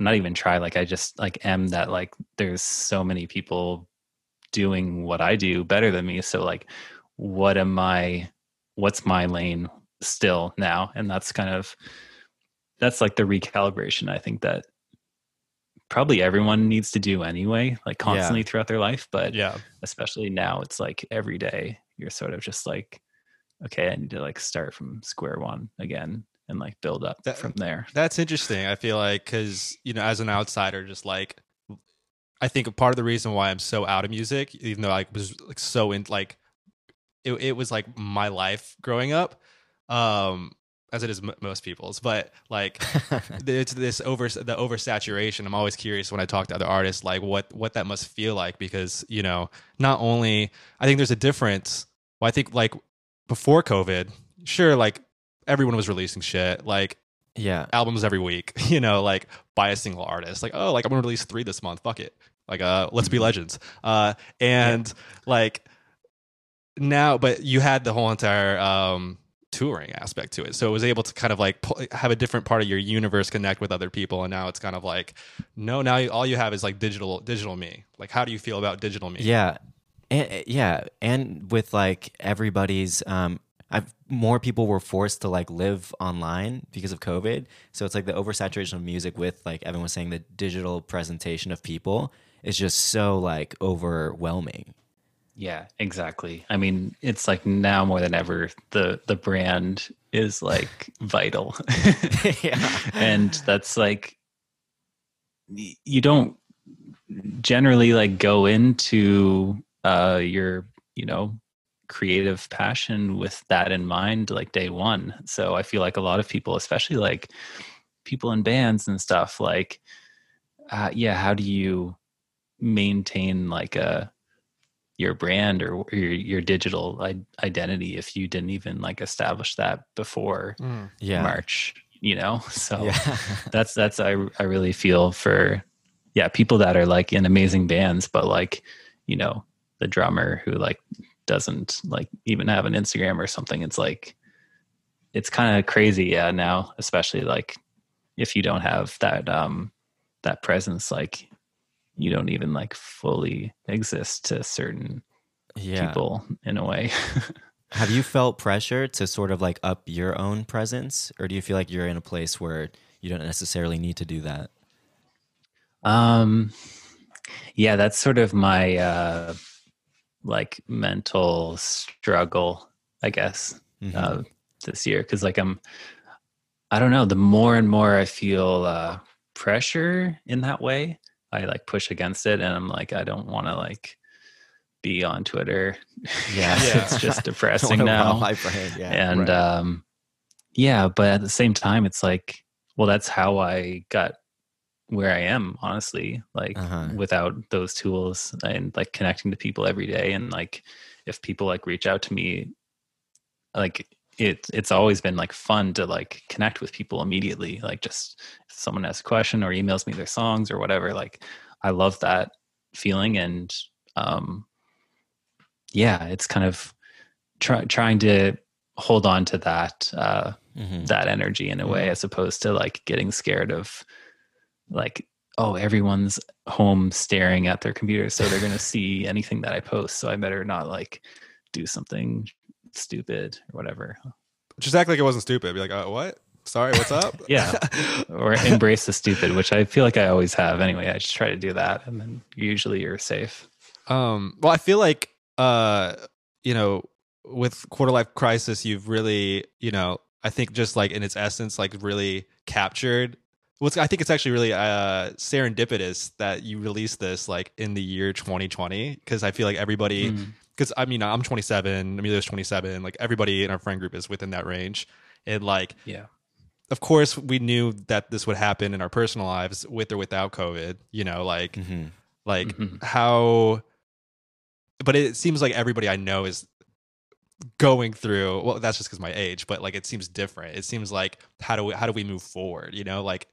not even try like i just like am that like there's so many people doing what i do better than me so like what am i what's my lane still now? And that's kind of that's like the recalibration i think that probably everyone needs to do anyway like constantly throughout their life but Yeah. especially now it's like every day you're sort of just like okay i need to like start from square one again and like build up That- from there That's interesting. I feel like because you know, as an outsider, just like I think part of the reason why I'm so out of music, even though I was like so in like it, it was like my life growing up, um, as it is m- most people's. But like it's this over the oversaturation. I'm always curious when I talk to other artists, like what what that must feel like because you know, not only I think there's a difference. Well, I think like before COVID, sure, like everyone was releasing shit, like yeah. albums every week, you know, like by a single artist. Like, oh, like I'm gonna release three this month. Fuck it. Like, uh, let's be legends. Uh, and like now, but you had the whole entire um touring aspect to it, so it was able to kind of like pu- have a different part of your universe connect with other people. And now it's kind of like, no, now you, all you have is like digital, digital me. Like, how do you feel about digital me? Yeah. And, yeah, and with like everybody's um I've more people were forced to like live online because of COVID. So it's like the oversaturation of music with like everyone was saying the digital presentation of people is just so like overwhelming. yeah exactly i mean it's like now more than ever the the brand is like vital yeah. and that's like you don't generally like go into uh your you know creative passion with that in mind like day one so i feel like a lot of people especially like people in bands and stuff like uh yeah how do you maintain like a your brand or your your digital identity if you didn't even like establish that before Mm. Yeah. march you know so Yeah. that's that's I I really feel for yeah people that are like in amazing bands but like you know the drummer who like doesn't like even have an Instagram or something it's like it's kind of crazy yeah now especially like if you don't have that um that presence like you don't even like fully exist to certain yeah. people in a way Have you felt pressure to sort of like up your own presence or do you feel like you're in a place where you don't necessarily need to do that? Um, yeah, that's sort of my uh, like mental struggle, I guess, Mhm. uh, this year because like I'm, I don't know. The more and more I feel uh, pressure in that way, I like push against it, and I'm like, I don't want to like be on Twitter. Yeah. it's just depressing now wow my brain. Yeah. and right. um yeah but at the same time it's like well that's how i got where i am honestly like Uh-huh. without those tools and like connecting to people every day and like if people like reach out to me like it it's always been like fun to like connect with people immediately like just if someone has a question or emails me their songs or whatever like i love that feeling and um yeah it's kind of try, trying to hold on to that uh Mhm. that energy in a way as opposed to like getting scared of like oh everyone's home staring at their computer so they're going to see anything that i post so i better not like do something stupid or whatever Just act like it wasn't stupid. Be like, uh, what? Sorry, what's up? Yeah. or embrace the stupid which i feel like i always have anyway i just try to do that and then usually you're safe Um, well, I feel like, uh, you know, with quarter life crisis, you've really, you know, I think just like in its essence, like really captured what's I think it's actually really uh, serendipitous that you released this like in the year 2020 because I feel like everybody Mm. because I mean I'm 27, Emilio's 27, like everybody in our friend group is within that range, and like Yeah. of course we knew that this would happen in our personal lives with or without COVID, you know, like hmm like Mhm. how but it seems like everybody I know is going through well that's just because my age but like it seems different it seems like how do we how do we move forward you know like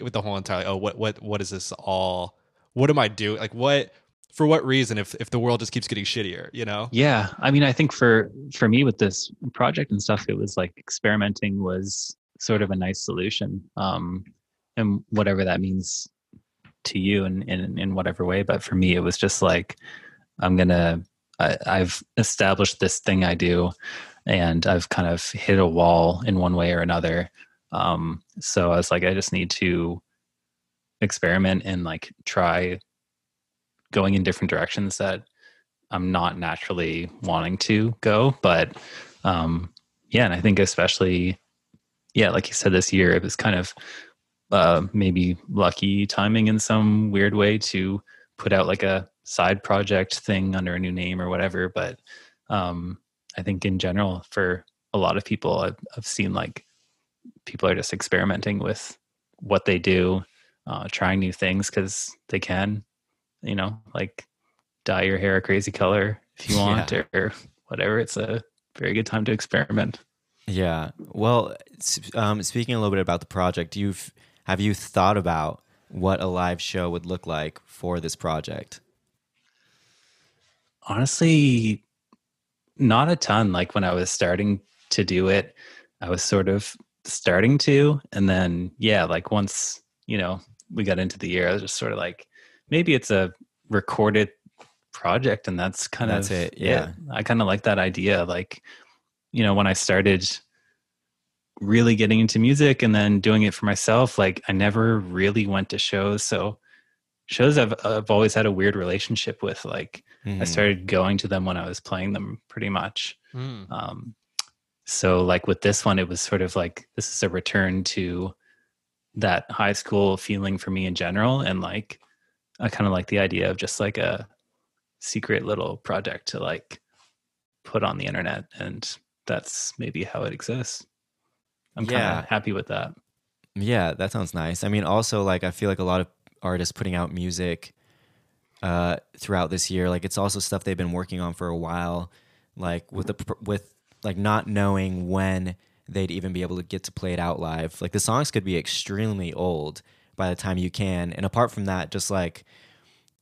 with the whole entire oh what what what is this all what am i doing like what for what reason if if the world just keeps getting shittier you know Yeah, I mean, I think for for me with this project and stuff, it was like experimenting was sort of a nice solution, um, and whatever that means to you in in in whatever way. But for me, it was just like I'm gonna. I, I've established this thing I do, and I've kind of hit a wall in one way or another. Um, so I was like, I just need to experiment and like try going in different directions that I'm not naturally wanting to go. But um, yeah, and I think especially, yeah, like you said, this year it was kind of uh, maybe lucky timing in some weird way to put out like a side project thing under a new name or whatever. But um, I think in general, for a lot of people, I've, I've seen like people are just experimenting with what they do, uh, trying new things because they can, you know, like dye your hair a crazy color if you want or, or whatever. It's a very good time to experiment. Yeah. Well, um, speaking a little bit about the project, you've have you thought about what a live show would look like for this project? Honestly, not a ton. Like when I was starting to do it, I was sort of starting to. And then, yeah, like once, you know, we got into the year, I was just sort of like, maybe it's a recorded project and that's kind That's of it, yeah. I kind of like that idea. Like, you know, when I started really getting into music and then doing it for myself, like I never really went to shows. So shows I've I've always had a weird relationship with. Like I Mhm. started going to them when I was playing them pretty much. Hmm. Um, so like with this one, it was sort of like this is a return to that high school feeling for me in general, and like I kind of like the idea of just like a secret little project to like put on the internet, and that's maybe how it exists. I'm kind of happy with that. Yeah, that sounds nice. I mean, also like I feel like a lot of artists putting out music uh, throughout this year, like it's also stuff they've been working on for a while, like with the with like not knowing when they'd even be able to get to play it out live. Like the songs could be extremely old by the time you can, and apart from that, just like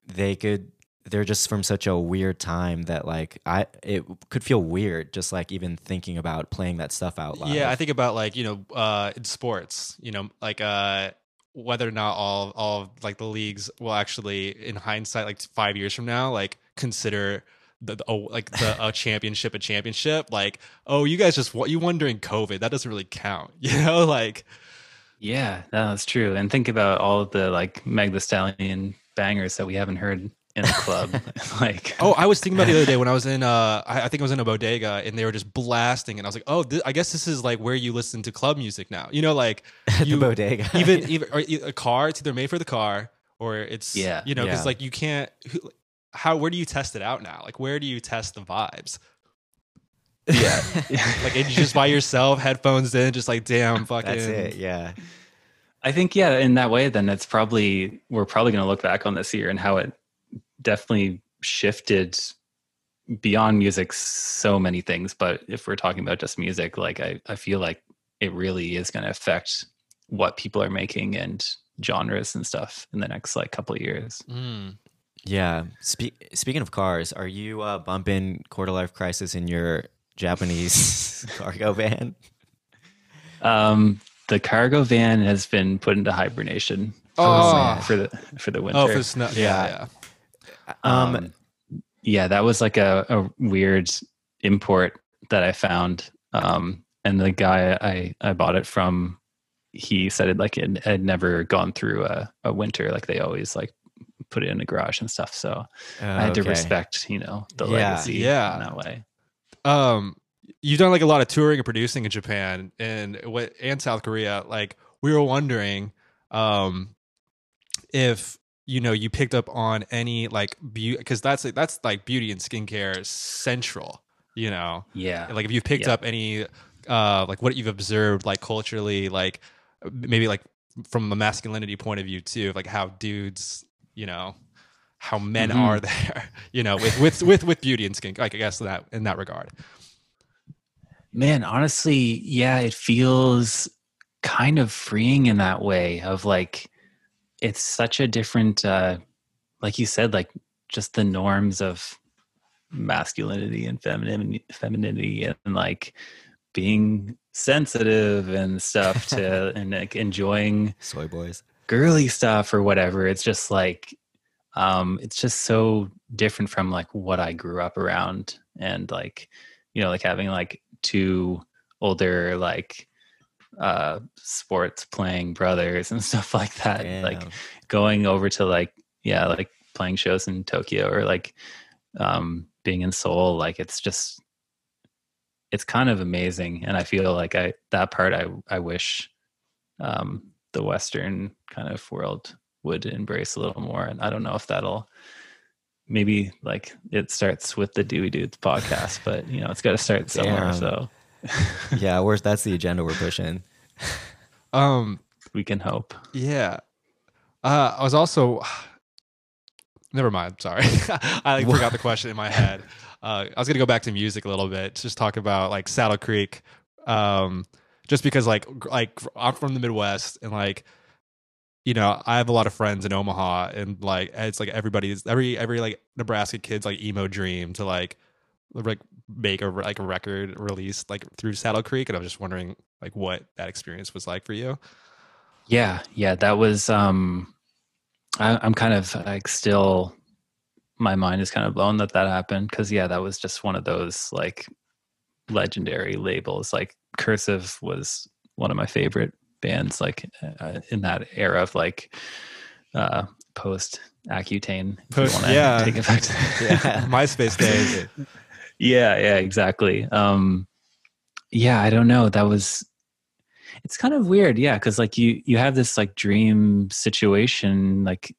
they could. They're just from such a weird time that like I it could feel weird just like even thinking about playing that stuff out loud. Yeah, I think about like you know uh, in sports, you know, like uh, whether or not all all like the leagues will actually, in hindsight, like five years from now, like consider the, the oh, like the a championship a championship. Like, oh, you guys just what you won during COVID? That doesn't really count, you know? Like, Yeah, no, that's true. And think about all of the like Meg the Stallion bangers that we haven't heard in the club. like, oh, I was thinking about the other day when I was in uh, I, I think I was in a bodega and they were just blasting, and I was like, oh, thi- I guess this is like where you listen to club music now, you know, like the you, bodega. even even or a car it's either made for the car or it's Yeah. you know because Yeah. like you can't who, how where do you test it out now like where do you test the vibes yeah, like and you just by yourself headphones in just like damn fucking That's it. Yeah. I think yeah, in that way, then it's probably we're probably going to look back on this year and how it definitely shifted beyond music so many things. But if we're talking about just music, like I, I feel like it really is going to affect what people are making and genres and stuff in the next like couple of years. Mm. Yeah. Spe- speaking of cars, are you uh, bumping Quarter Life Crisis in your Japanese cargo van? Um, the cargo van has been put into hibernation for, Oh. the, for the for the winter. oh for the snow yeah yeah, Um, um, yeah that was like a, a weird import that i found um and the guy i i bought it from he said it like it had never gone through a, a winter like they always like put it in the garage and stuff so i had to respect you know the Yeah, legacy yeah. in that way um you've done like a lot of touring and producing in japan and what and south korea like we were wondering um, if you know you picked up on any like beauty because that's like, that's like beauty and skincare central. You know, Yeah. like if you've picked Yeah. up any uh like what you've observed like culturally like maybe like from a masculinity point of view too like how dudes you know how men Mhm. are there you know with with with with beauty and skin like i guess that in that regard Man, honestly, yeah, it feels kind of freeing in that way of like it's such a different uh like you said like just the norms of masculinity and femininity femininity and like being sensitive and stuff to and like enjoying Soy boys. Girly stuff or whatever it's just like um it's just so different from like what i grew up around and like you know like having like two older like uh sports playing brothers and stuff like that like going over to like yeah like playing shows in tokyo or like um being in seoul like it's just it's kind of amazing and i feel like i that part i i wish um the western kind of world would embrace a little more and i don't know if that'll maybe like it starts with the Dewy dudes podcast but you know it's got to start somewhere Damn. so. Yeah, we're, that's the agenda we're pushing. um we can hope. yeah. Uh i was also never mind sorry. I like, forgot the question in my head. Uh i was gonna go back to music a little bit just talk about like saddle creek. Um just because like like i'm from the midwest and like you know i have a lot of friends in omaha and like it's like everybody's every every like nebraska kids like emo dream to like like make a like a record release like through saddle creek and i was just wondering like what that experience was like for you Yeah, yeah, that was. um I, I'm kind of like still, my mind is kind of blown that that happened because yeah, that was just one of those like legendary labels. Like Cursive was one of my favorite bands, like uh, in that era of like uh post Accutane. Post- yeah. take it back to Yeah. myspace days yeah yeah exactly um yeah i don't know that was it's kind of weird yeah because like you you have this like dream situation like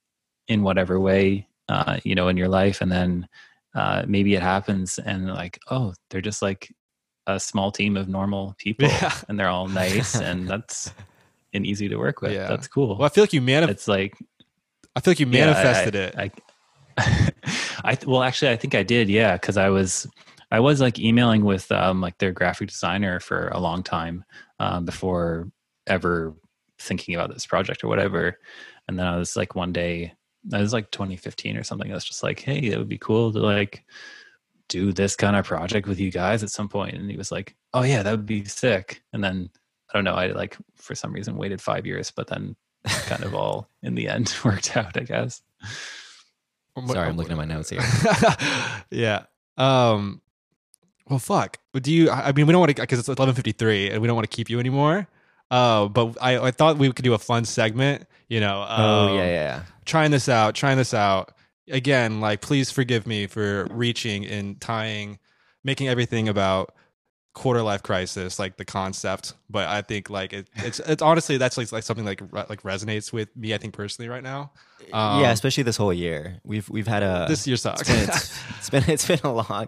in whatever way uh you know in your life and then uh maybe it happens and like oh they're just like a small team of normal people Yeah. and they're all nice and that's and easy to work with Yeah. that's cool well i feel like you manif- it's like i feel like you yeah, I- manifested I, it I, I well, actually, I think I did. Yeah, because I was I was like emailing with um, like their graphic designer for a long time um, before ever thinking about this project or whatever. And then I was like one day, it was like 2015 or something. I was just like, hey, it would be cool to like do this kind of project with you guys at some point. And he was like, oh yeah, that would be sick. And then I don't know, I like for some reason waited five years, but then kind of all in the end worked out, I guess. Sorry, I'm looking at my notes here. yeah. Um. Well, fuck. Do you? I mean, we don't want to because it's 11:53, and we don't want to keep you anymore. Uh, but I, I thought we could do a fun segment. You know. oh um, yeah, yeah. Trying this out. Trying this out. Again, like, please forgive me for reaching and tying, making everything about quarter life crisis, like the concept. But I think like it, it's it's honestly that's like, like something like re- like resonates with me. I think personally right now. Um, yeah, especially this whole year. We've we've had a this year sucks. it's been, it's, it's been it's been a long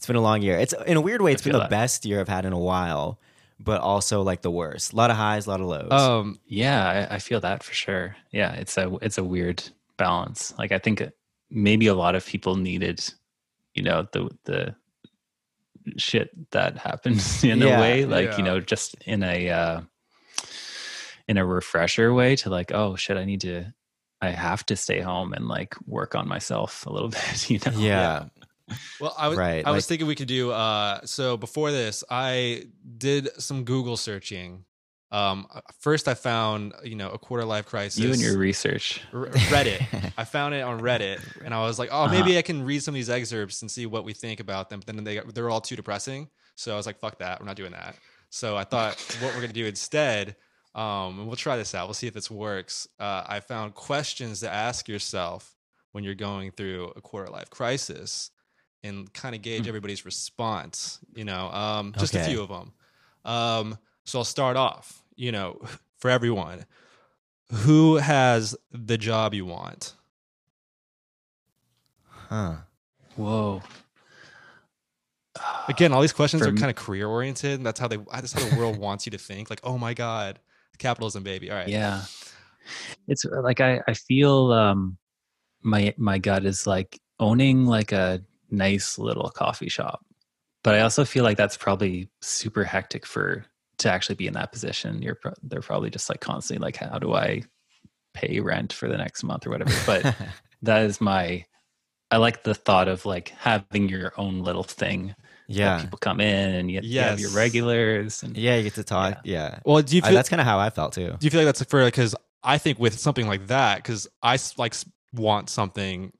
it's been a long year. It's in a weird way. It's been the that. best year I've had in a while, but also like the worst. A lot of highs, a lot of lows. um. Yeah, I, I feel that for sure. Yeah, it's a it's a weird balance. Like I think maybe a lot of people needed, you know, the the shit that happens in Yeah, a way, like yeah. you know, just in a uh, in a refresher way to like, oh shit, I need to, I have to stay home and like work on myself a little bit. You know? yeah. Well, I was Right, I was thinking we could do. Uh, so before this, I did some Google searching. Um, first, I found you know a quarter life crisis. You and your research. R- Reddit. I found it on Reddit, and I was like, oh, maybe I can read some of these excerpts and see what we think about them. But then they they're all too depressing, so I was like, fuck that, we're not doing that. So I thought what we're gonna do instead, um, and we'll try this out. We'll see if this works. Uh, I found questions to ask yourself when you're going through a quarter life crisis, and kind of gauge Hmm. everybody's response. You know, um, just a few of them. Um, so I'll start off. You know, for everyone, who has the job you want? Huh. Whoa. Again, all these questions For are kind of career oriented. And that's how they. That's how the world wants you to think. Like, oh my god, capitalism, baby. All right. Yeah. It's uh, like I, I feel um my my gut is like owning like a nice little coffee shop. But I also feel like that's probably super hectic for to actually be in that position. You're pro- they're probably just like constantly like how do I pay rent for the next month or whatever. But that is my I like the thought of like having your own little thing. yeah. people come in and you, you have your regulars and Yeah, you get to talk. Yeah. Well, do you I- that's kind of how I felt too. do you feel like that's for because I think with something like that because i like want something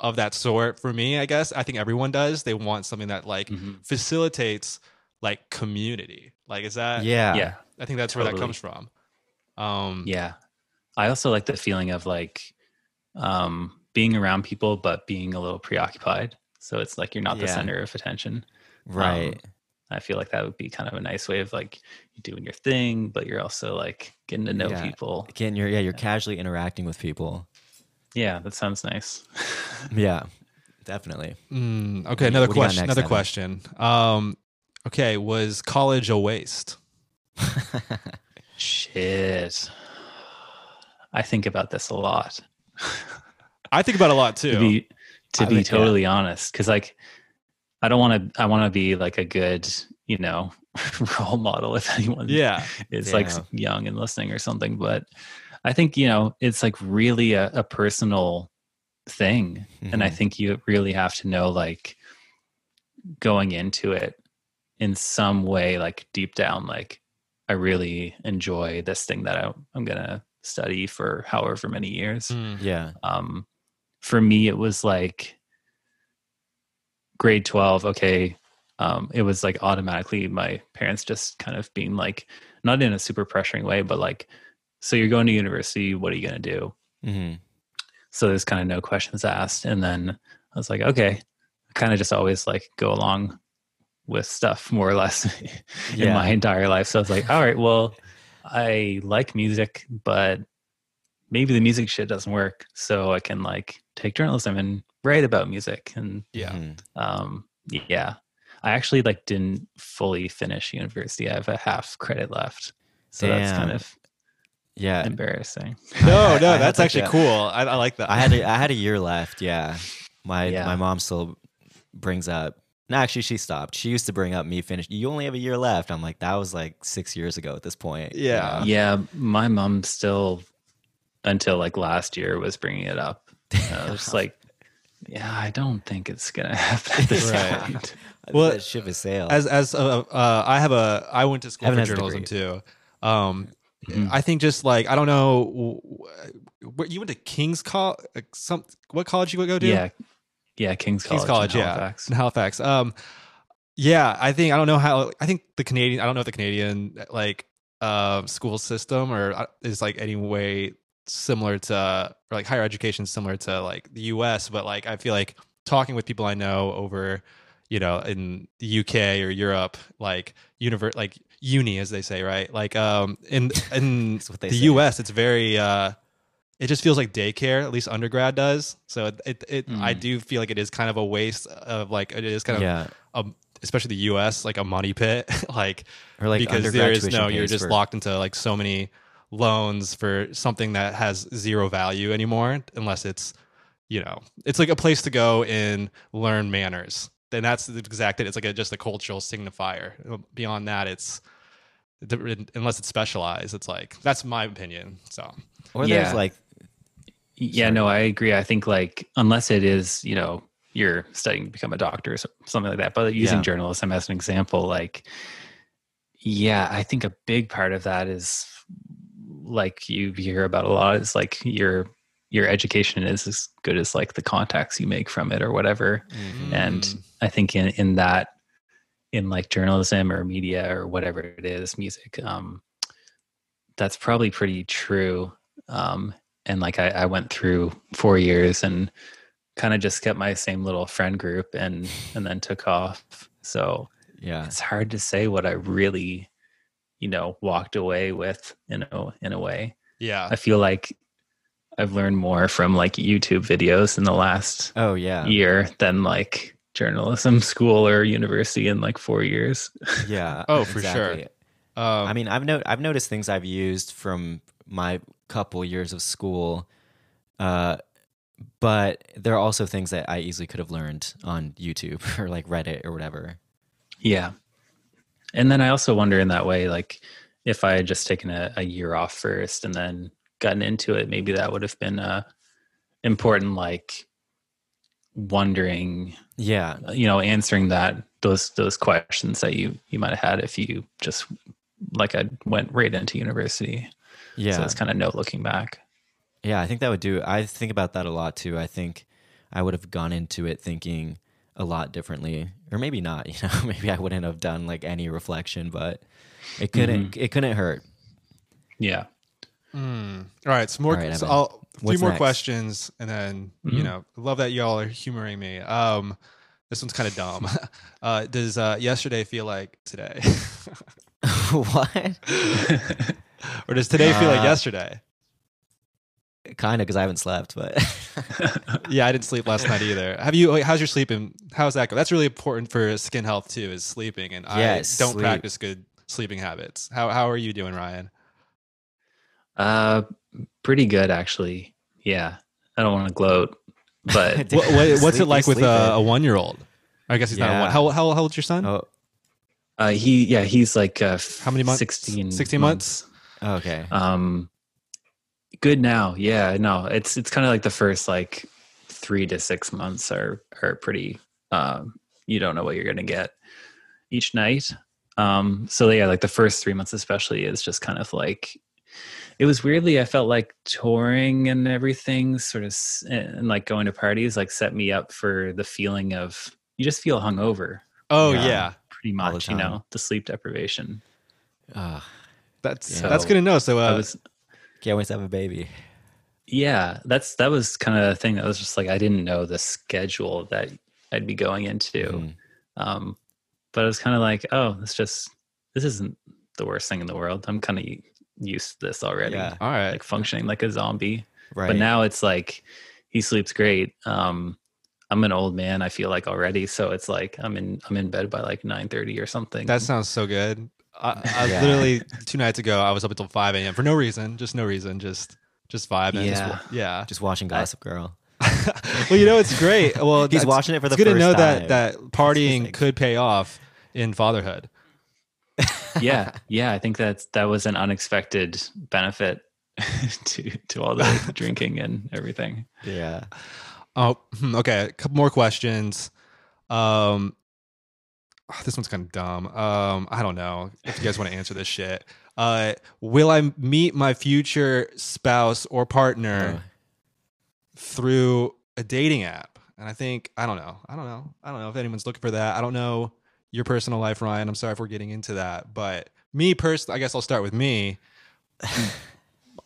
of that sort for me. I guess I think everyone does. They want something that like Mhm. facilitates like community. Like, is that? Yeah. yeah. I think that's where that comes from. Um, Yeah. I also like the feeling of like um being around people but being a little preoccupied. So it's like you're not the center of attention. Right. Um, I feel like that would be kind of a nice way of like doing your thing, but you're also like getting to know Yeah. people. Again, you're yeah, you're casually interacting with people. Yeah, that sounds nice. Yeah. Definitely. mm, okay. What do you- Another what do you got question. next, Another Evan? question. Um, okay. Was college a waste? Shit. I think about this a lot. I think about it a lot too. to be to be think- yeah. totally honest because like i don't want to i want to be like a good you know role model if anyone yeah. is like young and listening or something but i think you know it's like really a, a personal thing and i Mhm. think you really have to know like going into it in some way like deep down like i really enjoy this thing that I, i'm gonna study for however many years. Mm, yeah. um, for me it was like grade 12 okay um, it was like automatically my parents just kind of being like not in a super pressuring way but like so you're going to university what are you going to do? Hmm so there's kind of no questions asked and then i was like okay. I kind of just always like go along with stuff more or less in Yeah. my entire life so i was like all right well i like music but maybe the music shit doesn't work so i can like take journalism and write about music and yeah. Mhm. um yeah i actually like didn't fully finish university i have a half credit left so that's kind of Yeah. embarrassing No, I- I no, had that's like actually a- cool. I, I like that. I had a, I had a year left. Yeah, my Yeah. my mom still brings up. No, actually, she stopped. She used to bring up me finish. You only have a year left. I'm like, that was like six years ago at this point. Yeah. yeah my mom still until like last year was bringing it up i was like yeah i don't think it's gonna happen at this Right. point I Well, well, that ship has sailed. as as uh, uh, I have a I went to school Evan for has journalism degree. too. Um, Mhm. I think just like I don't know, where you went to King's College. Some what college you would go to? yeah yeah king's college, King's College. in Yeah, Halifax. in Halifax. Um, yeah, I think I don't know how. I think the Canadian. I don't know if the Canadian like uh, school system or uh, is like any way similar to or like higher education similar to like the U.S. But like I feel like talking with people I know over, you know, in the UK or Europe, like univer like uni as they say, right? Like um in in That's what they the say. U.S. it's very uh it just feels like daycare at least undergrad does. So it it, it i Mm. do feel like it is kind of a waste of like it is kind of yeah, um, especially the us like a money pit like, or like because there is no you're just for- locked into like so many loans for something that has zero value anymore unless it's you know it's like a place to go and learn manners. And that's the exact it it's like a, just a cultural signifier. Beyond that it's unless it's specialized it's like that's my opinion so. Or Yeah. there's like Yeah, Sorry. no, I agree. I think like unless it is, you know, you're studying to become a doctor or something like that, but using Yeah. journalism as an example, like, yeah, I think a big part of that is like you hear about a lot is like your your education is as good as like the contacts you make from it or whatever. And Mm. I think in in that in like journalism or media or whatever it is, music, um, that's probably pretty true. Um, and like I, I went through four years and kind of just kept my same little friend group and and then took off. So yeah, it's hard to say what I really, you know, walked away with in a in a way. Yeah. I feel like I've learned more from like YouTube videos in the last Oh yeah, year than like journalism school or university in like four years. yeah. Oh, for sure. Um, I mean, I've no, I've noticed things I've used from my couple years of school, uh, but there are also things that I easily could have learned on YouTube or like Reddit or whatever. Yeah. And then I also wonder in that way, like if I had just taken a, a year off first and then gotten into it, maybe that would have been uh important like wondering Yeah, you know answering that those those questions that you you might have had if you just like I went right into university. Yeah, So it's kind of no looking back. yeah. I think that would do. I think about that a lot too. I think I would have gone into it thinking a lot differently, or maybe not. You know, maybe I wouldn't have done like any reflection, but it couldn't. It couldn't hurt. Yeah. mm. All right. Some more. All right, so I'll, three What's more next? questions, and then you Mhm. know, love that y'all are humoring me. Um, this one's kind of dumb. Uh, does uh, yesterday feel like today, what? Or does today feel like Uh, yesterday? kind of because I haven't slept, but Yeah, I didn't sleep last night either. Have you? How's your sleeping? How's that go? That's really important for skin health too. Is sleeping, and Yes, I don't sleep. practice good sleeping habits. How How are you doing, Ryan? Uh pretty good actually. Yeah. I don't want to gloat, but What, what, what's it like with sleeping. a, a one year old? I guess he's not a one. How How, how old's your son? oh, Uh, he yeah he's like uh, How many months? 16 16 months? Okay. Um, good now. Yeah, no, it's it's kind of like the first like three to six months are are pretty. Um, you don't know what you're gonna get each night. Um, so yeah, like the first three months especially is just kind of like it was weirdly. I felt like touring and everything, sort of, and like going to parties, like set me up for the feeling of you just feel hungover Oh Yeah. yeah, pretty much. You know, the sleep deprivation. Ugh, that's Yeah. that's good to know. So I uh, was can't wait to have a baby. yeah that's that was kind of the thing that was just like i didn't know the schedule that i'd be going into Mhm. um but it was kind of like oh it's just this isn't the worst thing in the world i'm kind of used to this already Yeah. all right. like functioning like a zombie Right. but now it's like he sleeps great um i'm an old man i feel like already so it's like i'm in i'm in bed by like 9 30 or something That sounds so good. I, I Yeah. literally two nights ago I was up until five a.m. for no reason, just no reason, just just vibing. Just Yeah. wa- yeah. just watching Gossip Girl. well, you know it's great. Well, He's watching it for the it's good to know time. that that partying could pay off in fatherhood. yeah yeah i think that's that was an unexpected benefit to to all the drinking and everything Yeah. Oh, hmm, okay. A couple more questions. Um, oh, this one's kind of dumb. Um, I don't know if you guys want to answer this shit. Uh, will I meet my future spouse or partner Oh. through a dating app? And I think I don't know. I don't know. I don't know if anyone's looking for that. I don't know your personal life, Ryan. I'm sorry if we're getting into that, but me personally, I guess I'll start with me.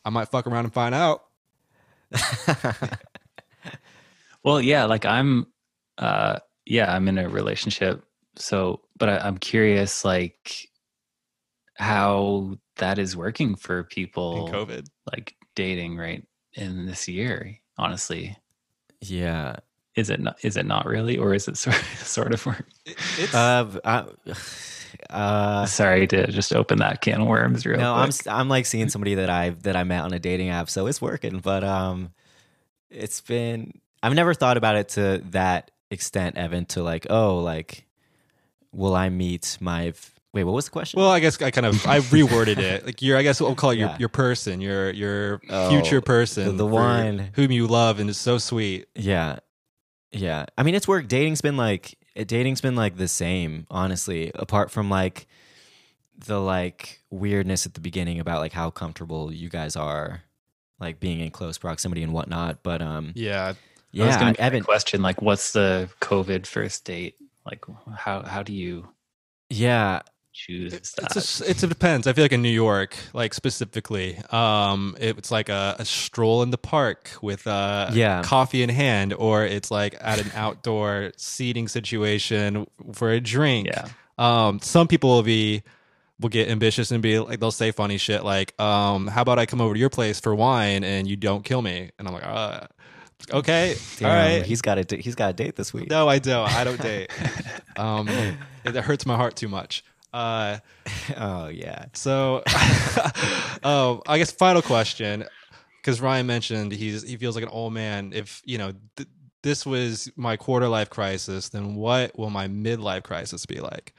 I might fuck around and find out. well yeah like i'm uh yeah i'm in a relationship so but I, i'm curious like how that is working for people in COVID. like dating right in this year honestly yeah. is it not is it not really or is it sort sort of work it's Uh, I, uh, sorry to just open that can of worms real no, quick. I'm s- I'm like seeing somebody that I that I met on a dating app, so it's working. But um, it's been I've never thought about it to that extent, Evan. To like, oh, like, will I meet my? f- Wait, what was the question? Well, I guess I kind of I reworded it. Like you're, I guess what we'll call it your Yeah. your person, your your Oh, future person, the- the one. whom you love and is so sweet. Yeah. Yeah. I mean, it's work. Dating's been like, dating's been like the same, honestly, apart from like the like weirdness at the beginning about like how comfortable you guys are, like being in close proximity and whatnot. But, um, Yeah, yeah. I was gonna I- Evan, question like what's the covid first date like how how do you yeah. choose it's that a, it's a depends. I feel like in New York, like specifically, um, it's like a, a stroll in the park with uh, Yeah. coffee in hand, or it's like at an outdoor seating situation for a drink. yeah Um, some people will be will get ambitious and be like they'll say funny shit like, um, "How about I come over to your place for wine and you don't kill me?" And I'm like, uh, "Okay, Damn, all right." He's got a he's got a date this week. No, I don't. I don't date. um, it hurts my heart too much. Uh, Oh yeah. so, oh, I guess final question, because Ryan mentioned he's he feels like an old man. If you know th- this was my quarter life crisis, then what will my midlife crisis be like?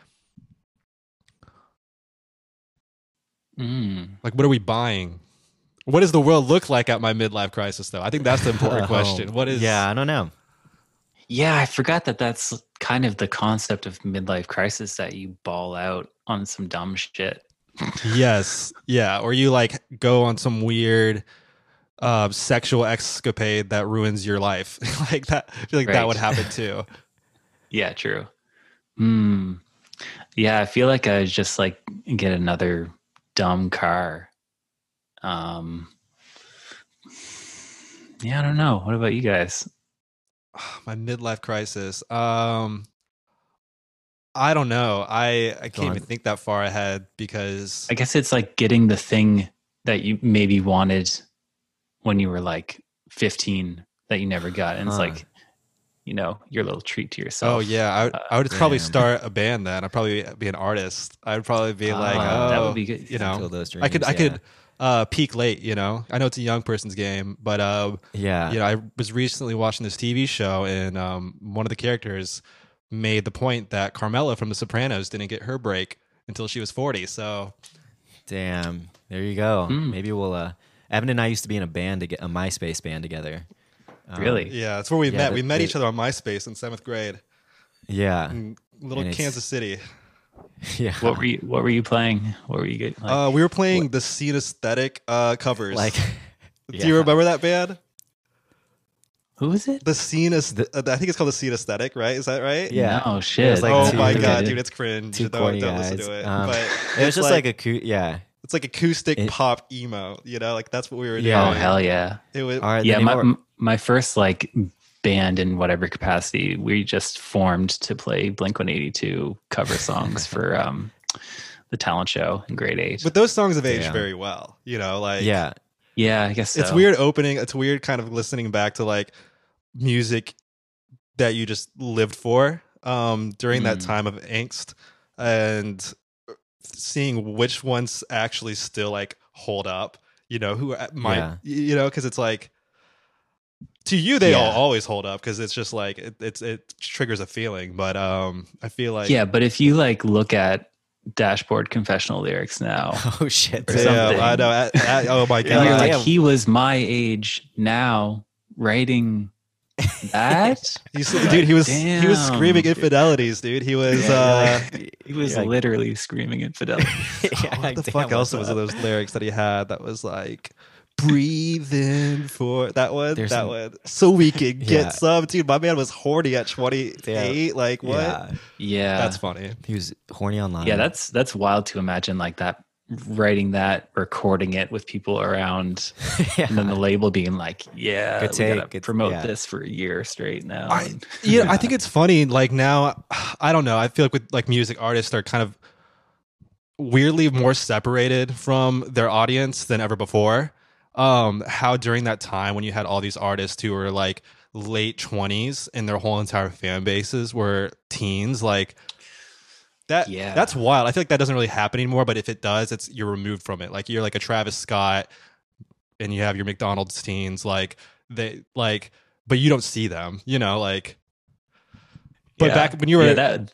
Mm. Like, what are we buying? What does the world look like at my midlife crisis? Though I think that's the important Oh, question. What is? Yeah, I don't know. Yeah, I forgot that that's kind of the concept of midlife crisis that you ball out on some dumb shit. Yes. Yeah. Or you like go on some weird uh, sexual escapade that ruins your life. like that. I feel like that would happen too. Yeah, true. Hmm. Yeah, I feel like I just like get another dumb car. Um. Yeah, I don't know. What about you guys? My midlife crisis. Um, I don't know. I I Go can't on. even think that far ahead because I guess it's like getting the thing that you maybe wanted when you were like 15 that you never got. And it's like, you know, your little treat to yourself. Oh yeah, I would, Uh, I would probably start a band then. I'd probably be an artist. I'd probably be like, Ah, oh, that would be good. You know, Fulfill those I could dreams, I yeah. could uh, peak late. You know, I know it's a young person's game, but uh, Yeah. you know, I was recently watching this TV show, and um, one of the characters made the point that Carmela from The Sopranos didn't get her break until she was forty. So Damn. There you go. Mm. Maybe we'll uh Evan and I used to be in a band to get a MySpace band together. Um, Really? yeah, that's where we Yeah, met. the- we met the- each other on MySpace in seventh grade, Yeah. in little And Kansas City. Yeah. What were you what were you playing? What were you getting? Like, uh, we were playing the Scene Aesthetic uh, covers. like do yeah. you remember that band? Who is it? The Scene is. I think it's called the Scene Aesthetic, right? Is that right? Yeah. Oh It shit. was like oh two- my god, dude, it's cringe. two Don't, corny don't listen to it. Um, but it was it's just like, a coo yeah. it's like acoustic It- pop emo. You know, like that's what we were doing. Yeah. Oh hell yeah. It was. All right, yeah, my of our- m- my first like band in whatever capacity, we just formed to play Blink One Eighty Two cover songs for um the talent show in grade eight. But those songs have aged Damn. very well. You know, like yeah. yeah, I guess so. it's weird opening. It's weird kind of listening back to like music that you just lived for um, during that Mm. time of angst and seeing which ones actually still like hold up. You know, who uh, might Yeah. you know because it's like to you they all always hold up because it's just like it, it's it triggers a feeling. But um, I feel like yeah, but if you like look at dashboard confessional lyrics now, Oh shit. Or Damn, something. I know. I- I- oh my and you're god. like, Damn. he was my age now writing that. He's, dude, he was he was screaming infidelities, dude. He was uh he was Yeah. literally screaming infidelity. yeah, what the damn, fuck else what's was up? those lyrics that he had that was like breathe in for that one There's that some- one so we can get Yeah. some dude my man was horny at 28 like what Yeah. Yeah, that's funny He was horny online. yeah. That's that's wild to imagine like that, writing that, recording it with people around, yeah. and then the label being like, "Yeah, Good we take, gotta good- promote yeah. this for a year straight now." I, And- yeah, I think it's funny. Like now, I don't know. I feel like with like music artists are kind of weirdly more separated from their audience than ever before. Um, how during that time when you had all these artists who were like late twenties and their whole entire fan bases were teens, like that. Yeah. that's wild. I feel like that doesn't really happen anymore. But if it does, it's you're removed from it. Like you're like a Travis Scott, and you have your McDonald's teens, like they like, but you don't see them. You know, like. But Yeah. back when you were, Yeah, yeah, that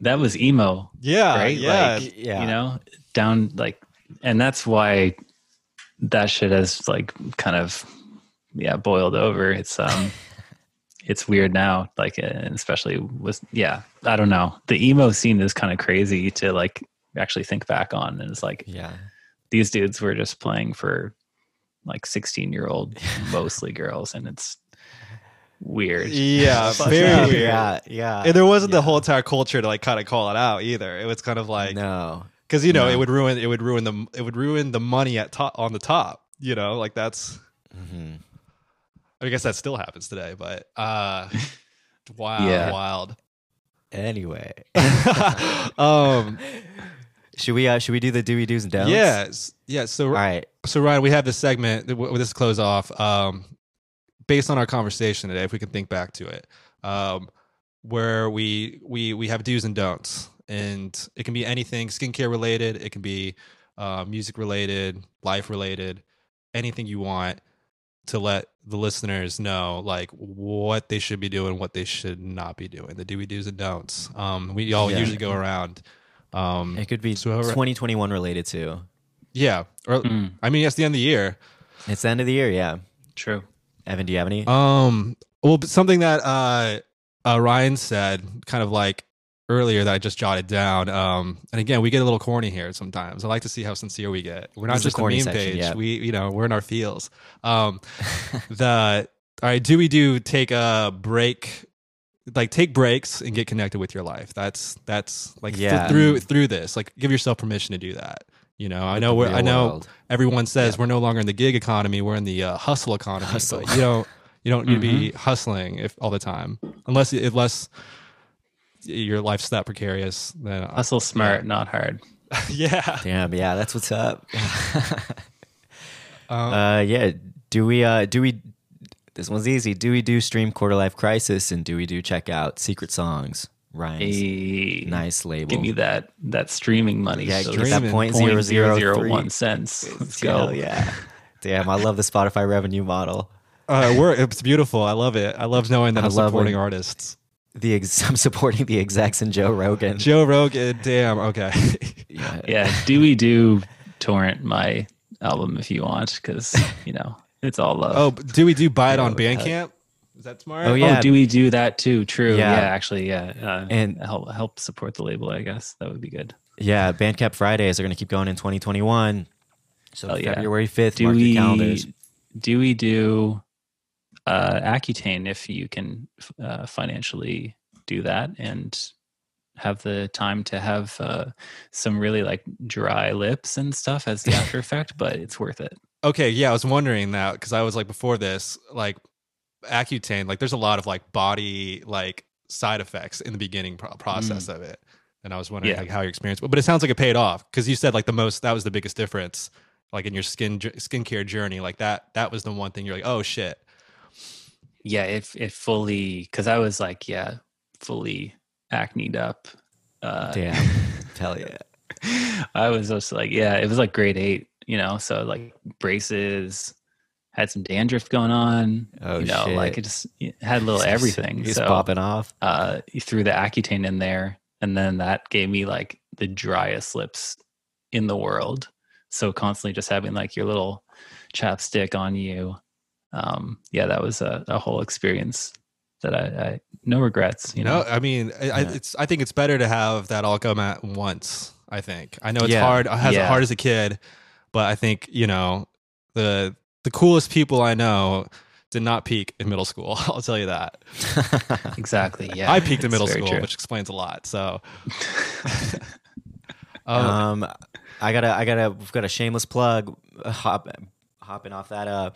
that was emo, yeah, right? yeah, Like, yeah. you know, down like, and that's why that shit has like kind of yeah boiled over. It's um, it's weird now, like, and especially with yeah, I don't know. The emo scene is kind of crazy to like actually think back on, and it's like Yeah. these dudes were just playing for like 16 year old mostly girls and it's weird yeah, very yeah, weird. Yeah. Yeah. And there wasn't the whole entire culture to like kind of call it out either. It was kind of like no. Because you know No. it would ruin it would ruin the it would ruin the money at top on the top. You know, like that's hmm I guess that still happens today, but uh, wow, Yeah. wild. Anyway. um, should we uh, should we do the do's do's and don'ts? Yes. Yeah. So All right. so Ryan, we have this segment. th- This close off. Um, based on our conversation today, if we can think back to it, um, where we we we have do's and don'ts, and it can be anything skincare related. It can be uh, music related, life related, anything you want to let the listeners know like what they should be doing, what they should not be doing. The do we do's and don'ts. Um, we all Yeah. usually go around. Um, It could be So whoever- 2021 related too. yeah. Or Mm, I mean, it's the end of the year. It's the end of the year. Yeah. true. Evan, do you have any? Um, well, something that uh, uh, Ryan said, kind of like earlier, that I just jotted down. Um, and again, we get a little corny here sometimes. I like to see how sincere we get. We're not This just a corny meme section, page. yeah. We, you know, we're in our feels. Um, the all right, do we do take a break? Like take breaks and get connected with your life. That's that's like th- through through this. Like give yourself permission to do that. You know, I know we're, I know world. everyone says Yeah. we're no longer in the gig economy we're in the uh, hustle economy Hustle. you don't you don't need to be hustling if all the time unless unless your life's that precarious then uh, Hustle smart, not hard. yeah Damn. Yeah. That's what's up. Um, uh, yeah. Do we? Uh, do we? This one's easy. Do we do stream Quarter Life Crisis and do we do check out Secret Songs? Ryan's Hey, nice label. Give me that that streaming money. yeah, So that Streaming. point point zero zero zero zero three. one cents. Let's Hell go. yeah. Damn, I love the Spotify revenue model. uh, we're, it's beautiful i love it i love knowing that I i'm love supporting when- artists The ex- I'm supporting the execs and Joe Rogan. joe rogan damn okay Yeah. Yeah, do we do torrent my album if you want? Because you know it's all love. oh do we do buy it on bandcamp is that smart Oh, yeah. Oh, do we do that too? True. Yeah. Yeah, actually, yeah. Uh, And- help help support the label. I guess that would be good. Yeah, Bandcamp Fridays are going to keep going in 2021. So Hell yeah. February 5th, Do mark we your calendars. do we do uh, Accutane if you can uh, financially do that and have the time to have uh, some really like dry lips and stuff as the after effect, but it's worth it. Okay, yeah, I was wondering that because I was like before this, like Accutane, like there's a lot of like body like side effects in the beginning pro- process of it, and I was wondering Yeah. like how your experience, but it sounds like it paid off because you said like the most that was the biggest difference, like in your skin j- skincare journey, like that that was the one thing you're like, oh shit, Yeah, it it fully because I was like, yeah, fully acneed up. Uh, Damn. Hell yeah. I was just like, yeah, it was like grade eight, you know, so like braces, had some dandruff going on. Oh, you know, like it just it had a little everything. He's so popping off. uh, you threw the Accutane in there, and then that gave me like the driest lips in the world. So constantly just having like your little chapstick on you. Um, yeah, that was a, a whole experience that I, I no regrets. You know, no, I mean, I, I, Yeah. it's I think it's better to have that all come at once. I think I know it's Yeah. hard, as Yeah. hard as a kid, but I think you know the the coolest people I know did not peak in middle school. I'll tell you that. exactly. Yeah, I peaked in middle school, true. which explains a lot. So, um, Um, I gotta, I gotta, we've got a shameless plug. uh, Hop, hopping off that. Uh,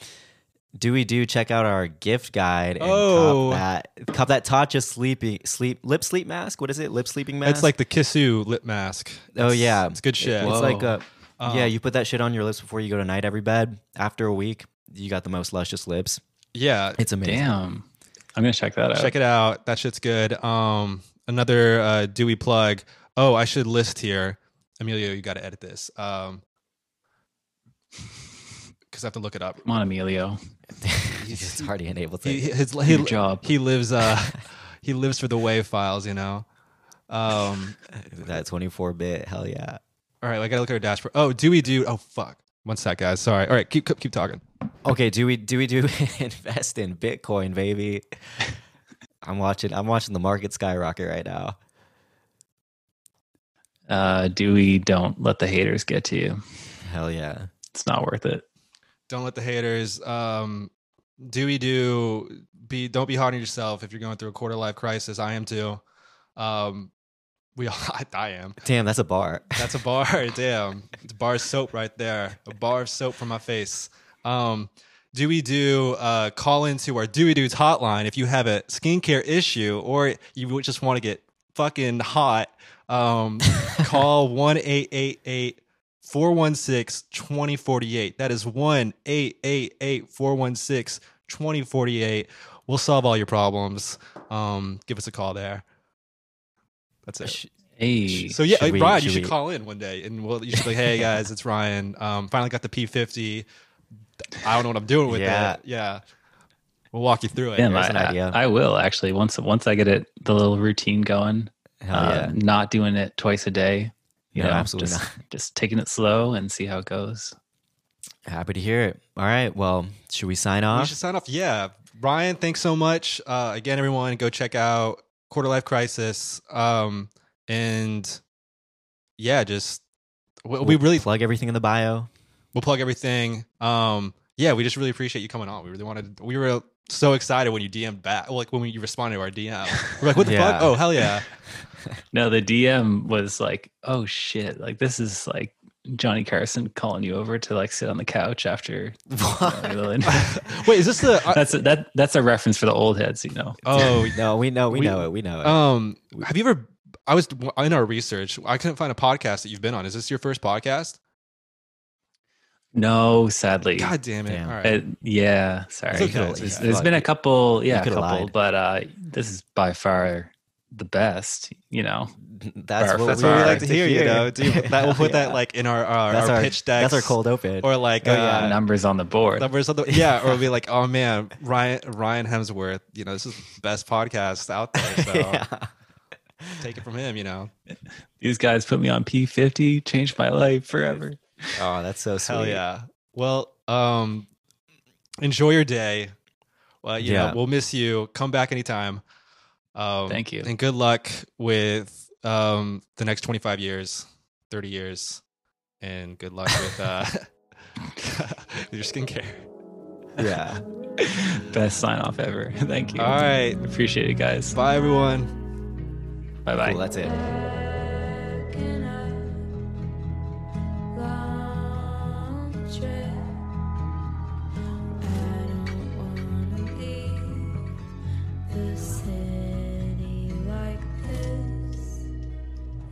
do we do check out our gift guide and Oh. cop that cop that Tatcha sleeping sleep lip sleep mask? What is it? Lip sleeping mask? it's like the Kissu lip mask. Oh, yeah. it's good shit. It's like a Um, yeah. You put that shit on your lips before you go to night every bed. After a week, you got the most luscious lips. yeah, It's amazing. Damn, I'm gonna check that out. check it out. That shit's good. Um, another uh, Dewy plug. Oh, I should list here. Emilio, you got to edit this. Um, because I have to look it up. Come on, Emilio. it's hardly unable to. He, his, Do he, job. he lives. Uh, he lives for the wave files. You know. Um. that 24 bit. Hell yeah. All right, I gotta look at our dashboard. Oh, do we do. Oh fuck. One sec, guys. Sorry. All right, keep keep talking. Okay, do we do we do invest in Bitcoin, baby? I'm watching. I'm watching the market skyrocket right now. Uh, do we don't let the haters get to you. Hell yeah. It's not worth it. Don't let the haters. Um, we do be. Don't be hard on yourself if you're going through a quarter life crisis. I am too. Um, we all. I, I am. Damn, that's a bar. That's a bar. Damn, it's a bar of soap right there. A bar of soap for my face. Um, we do uh, call into our Dewy Dudes hotline if you have a skincare issue or you just want to get fucking hot, um, call 1 888 416 2048. That is 1 888 416 2048. We'll solve all your problems. Um, give us a call there. That's it. Hey, So yeah, Should we- Ryan, you should should we- call in one day, and we'll you should be like, "Hey guys, it's Ryan. Um, finally got the P50. I don't know what I'm doing with Yeah. it. Yeah, we'll walk you through it. Damn, There's I, an idea. I, I will actually once once I get it the little routine going. Uh, yeah. Not doing it twice a day. You No, know, absolutely just, not. just taking it slow and see how it goes. Happy to hear it. All right. Well, should we sign off? we should sign off. Yeah, Ryan, thanks so much. Uh, again, everyone, go check out Quarter Life Crisis. Um, and yeah, just we, we We'll really plug everything in the bio. we'll plug everything. Um, yeah, we just really appreciate you coming on. We really wanted. We were so excited when you DM'd back, like when you responded to our DM. We're like, what the Yeah. fuck? Oh hell yeah! No, the DM was like, "Oh shit! Like this is like Johnny Carson calling you over to like sit on the couch after." you know, your little- Wait, is this the? Uh, that's a, that. That's a reference for the old heads, you know. oh, no, we know, we, We- know it. We know it. um, have you ever? I was in our research. I couldn't find a podcast that you've been on. Is this your first podcast? No, sadly. God damn it! Damn. All right. Uh, yeah, sorry. It's okay. There's, there's been a couple, yeah, a couple, lied. but uh, this is by far the best. You know, that's Or what that's we what we far like to hear. You know, dude, that we'll put that like in our our, That's our, our pitch decks. That's our cold open. Or like, Oh, uh, yeah, numbers on the board. numbers of the yeah, or it'll be like, oh man, Ryan Ryan Hemsworth. You know, this is the best podcast out there. So yeah. take it from him. You know, These guys put me on P50, changed my life forever. Oh, that's so sweet. hell yeah. Well, um, enjoy your day. Well, you Yeah. know, we'll miss you. Come back anytime. Um, Thank you. and good luck with um the next twenty five years, thirty years, and good luck with uh with your skincare. Yeah. Best sign off ever. Thank you. All right, Appreciate it, guys. bye everyone. Bye bye. Cool. That's it. long trip. I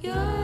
You're